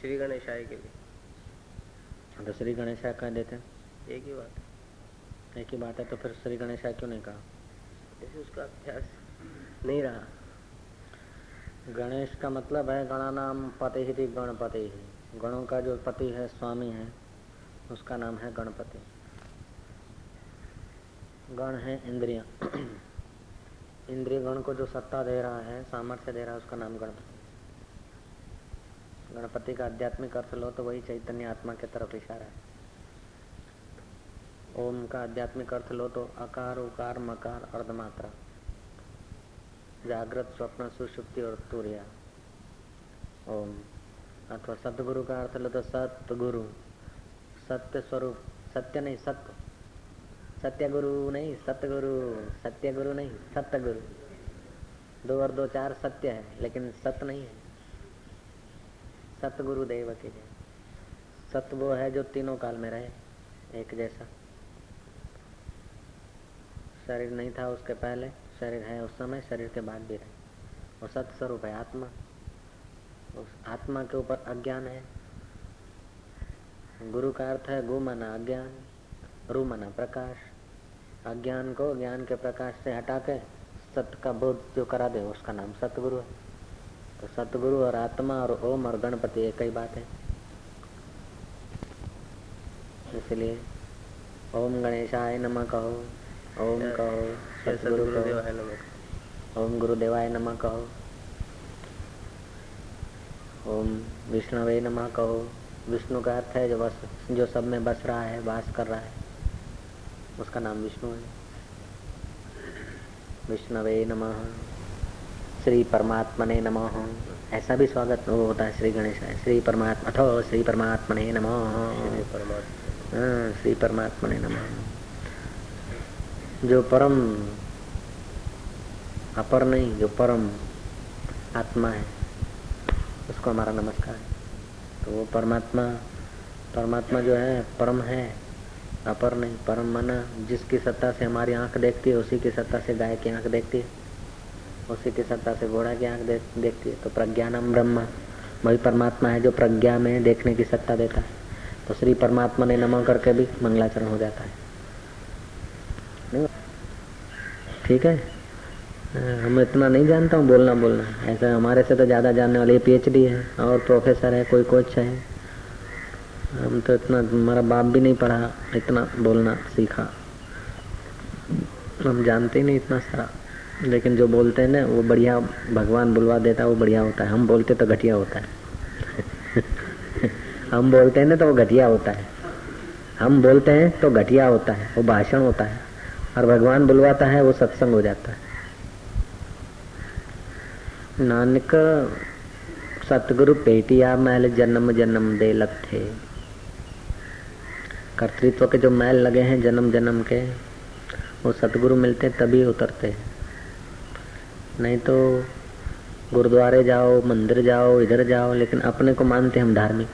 श्री गणेशाय के लिए। तो श्री गणेशाय कह देते हैं। एक ही बात। एक ही बात है तो फिर श्री गणेशाय क्यों नहीं कहा? जैसे उसका अभ्यास। नहीं रहा। गणेश का मतलब है गणा नाम पति ही थी गणपति ही। गणों का जो पति है स्वामी है उसका नाम है गणपति। गण है इंद्रिया। इंद्रिय गण को जो सत्ता दे रहा है सामर्थ्य दे रहा है उसका नाम गणपति। गणपति का आध्यात्मिक अर्थ लो तो वही चैतन्य आत्मा के तरफ़ इशारा है। ओम का आध्यात्मिक अर्थ लो तो अकार उकार, मकार, अर्धमात्रा। जागृत, स्वप्न सुषुप्ति और तूर्या। ओम। अथवा सतगुरु का अर्थ लो तो सतगुरु सत्य स्वरूप। सत्य नहीं सत्य सत्य गुरु नहीं, सतगुरु। सत्य गुरु नहीं सत्य गुरु दो और दो चार सत्य है, लेकिन सत नहीं है। सतगुरु देव के सत वो है जो तीनों काल में रहे, एक जैसा। शरीर नहीं था उसके पहले, शरीर है उस समय, शरीर के बाद भी रहे वो सत स्वरूप है आत्मा। उस आत्मा के ऊपर अज्ञान है। गुरु का अर्थ है गु मना अज्ञान, रू मना प्रकाश। अज्ञान को ज्ञान के प्रकाश से हटा के सत्य का बोध जो करा दे, उसका नाम सतगुरु है। तो सतगुरु और आत्मा और ओम और गणपति एक ही बात है। इसलिए ओम गणेशाय नमः कहो। ओम कहो सतगुरु कहो। ओम गुरुदेवाय नमः कहो। ओम विष्णुवे नमः कहो। विष्णु का अर्थ है जो बस जो सब में बस रहा है वास कर रहा है। उसका नाम विष्णु है। विष्णवे नमः। श्री परमात्मने नमः। ऐसा भी स्वागत वो होता है श्री गणेश श्री परमात्मा अथो श्री परमात्मने नमः। हाँ श्री परमात्मने नमः। जो परम अपर नहीं जो परम आत्मा है उसको हमारा नमस्कार है। तो वो परमात्मा परमात्मा जो है परम है अपर नहीं परम मना जिसकी सत्ता से हमारी आँख देखती है उसी की सत्ता से गाय की आँख देखती है उसी की सत्ता से घोड़ा की आँख देख, देखती है। तो प्रज्ञानम ब्रह्म वही परमात्मा है जो प्रज्ञा में देखने की सत्ता देता है। तो श्री परमात्मा ने नमो करके भी मंगलाचरण हो जाता है। ठीक है? हम इतना नहीं जानता हूँ, बोलना बोलना। ऐसा हमारे से तो ज़्यादा जानने वाले पीएचडी है और प्रोफेसर है, कोई कोच है। हम तो इतना, हमारा बाप भी नहीं पढ़ा, इतना बोलना सीखा। हम जानते ही नहीं इतना सारा। लेकिन जो बोलते हैं ना, वो बढ़िया भगवान बुलवा देता है, वो बढ़िया होता है। हम बोलते तो घटिया होता है। हम बोलते हैं ना तो वो घटिया होता है। हम बोलते हैं तो घटिया होता है, वो भाषण होता है। और भगवान बुलवाता है, वो सत्संग हो जाता है। नानक, सतगुरु पेटिया महल जन्म जन्म दे लथे। कर्तृत्व के जो मैल लगे हैं, जन्म जन्म के, वो सतगुरु मिलते, तभी उतरते। नहीं तो गुरुद्वारे जाओ, मंदिर जाओ, इधर जाओ, लेकिन अपने को मानते हम धार्मिक।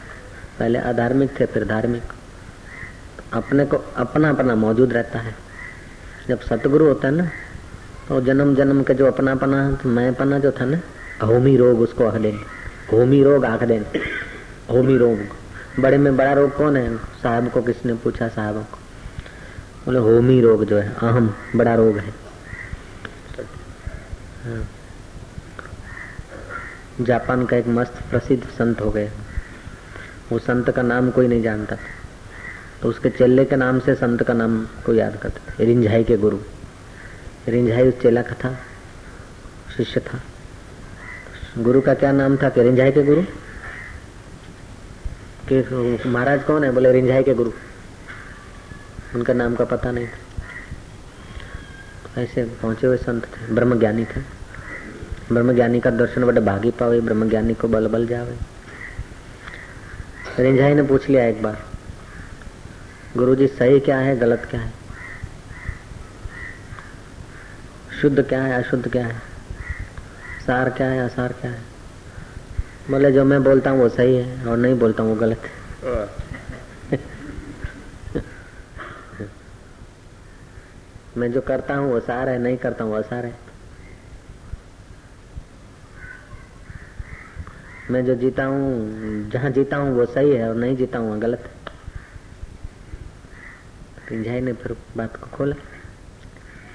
पहले अधार्मिक थे, फिर धार्मिक। अपने को अपना अपना मौजूद रहता है। जब सतगुरु होता है ना तो जन्म जन्म के जो अपना पना तो मैं पना जो था ना, होमी रोग उसको आख देंगे होमी रोग आख देंगे होमी रोग। बड़े में बड़ा रोग कौन है? साहब को किसने पूछा? साहब को। बोले, होमी रोग जो है, अहम बड़ा रोग है। हाँ। जापान का एक मस्त प्रसिद्ध संत हो गए। वो संत का नाम कोई नहीं जानता। था तो उसके चेले के नाम से संत का नाम को याद करते थे। रिंझाई के गुरु। रिंझाई उस चेला का था, शिष्य था। गुरु का क्या नाम था कि रिंझाई के गुरु? कि महाराज कौन है? बोले, रिंझाई के गुरु। उनका नाम का पता नहीं था। ऐसे पहुँचे हुए संत थे ब्रह्म ज्ञानी थे। ब्रह्म ज्ञानी का दर्शन बड़े भागी पावे ब्रह्म ज्ञानी को बल बल जावे। रिंझाई ने पूछ लिया एक बार गुरु जी सही क्या है, गलत क्या है? शुद्ध क्या है, अशुद्ध क्या है? सार क्या है, असार क्या है? बोले, जो मैं बोलता हूँ वो सही है, और नहीं बोलता हूँ वो गलत है। मैं जो करता हूँ वो सार है, नहीं करता हूँ असार है। मैं जो जीता हूँ, जहाँ जीता हूँ वो सही है, और नहीं जीता हूँ गलत है। पिंजाई ने फिर बात को खोला।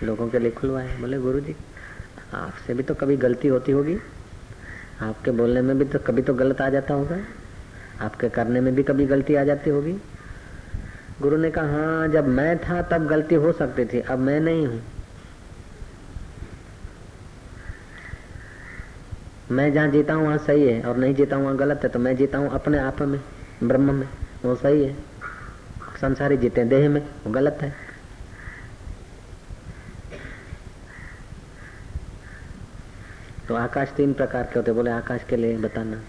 लोगों के लिए खुलवाया बोले गुरु जी आपसे भी तो कभी गलती होती होगी। आपके बोलने में भी तो कभी तो गलत आ जाता होगा। आपके करने में भी कभी गलती आ जाती होगी। गुरु ने कहा हाँ जब मैं था, तब गलती हो सकती थी, अब मैं नहीं हूँ। मैं जहाँ जीता हूँ, वहाँ सही है, और नहीं जीता हूँ, वहाँ गलत है तो मैं जीता हूँ अपने आप में, ब्रह्म में, वो सही है। संसारी जीते, देह में वो गलत है। तो आकाश तीन प्रकार के होते बोले आकाश के लिए बताना।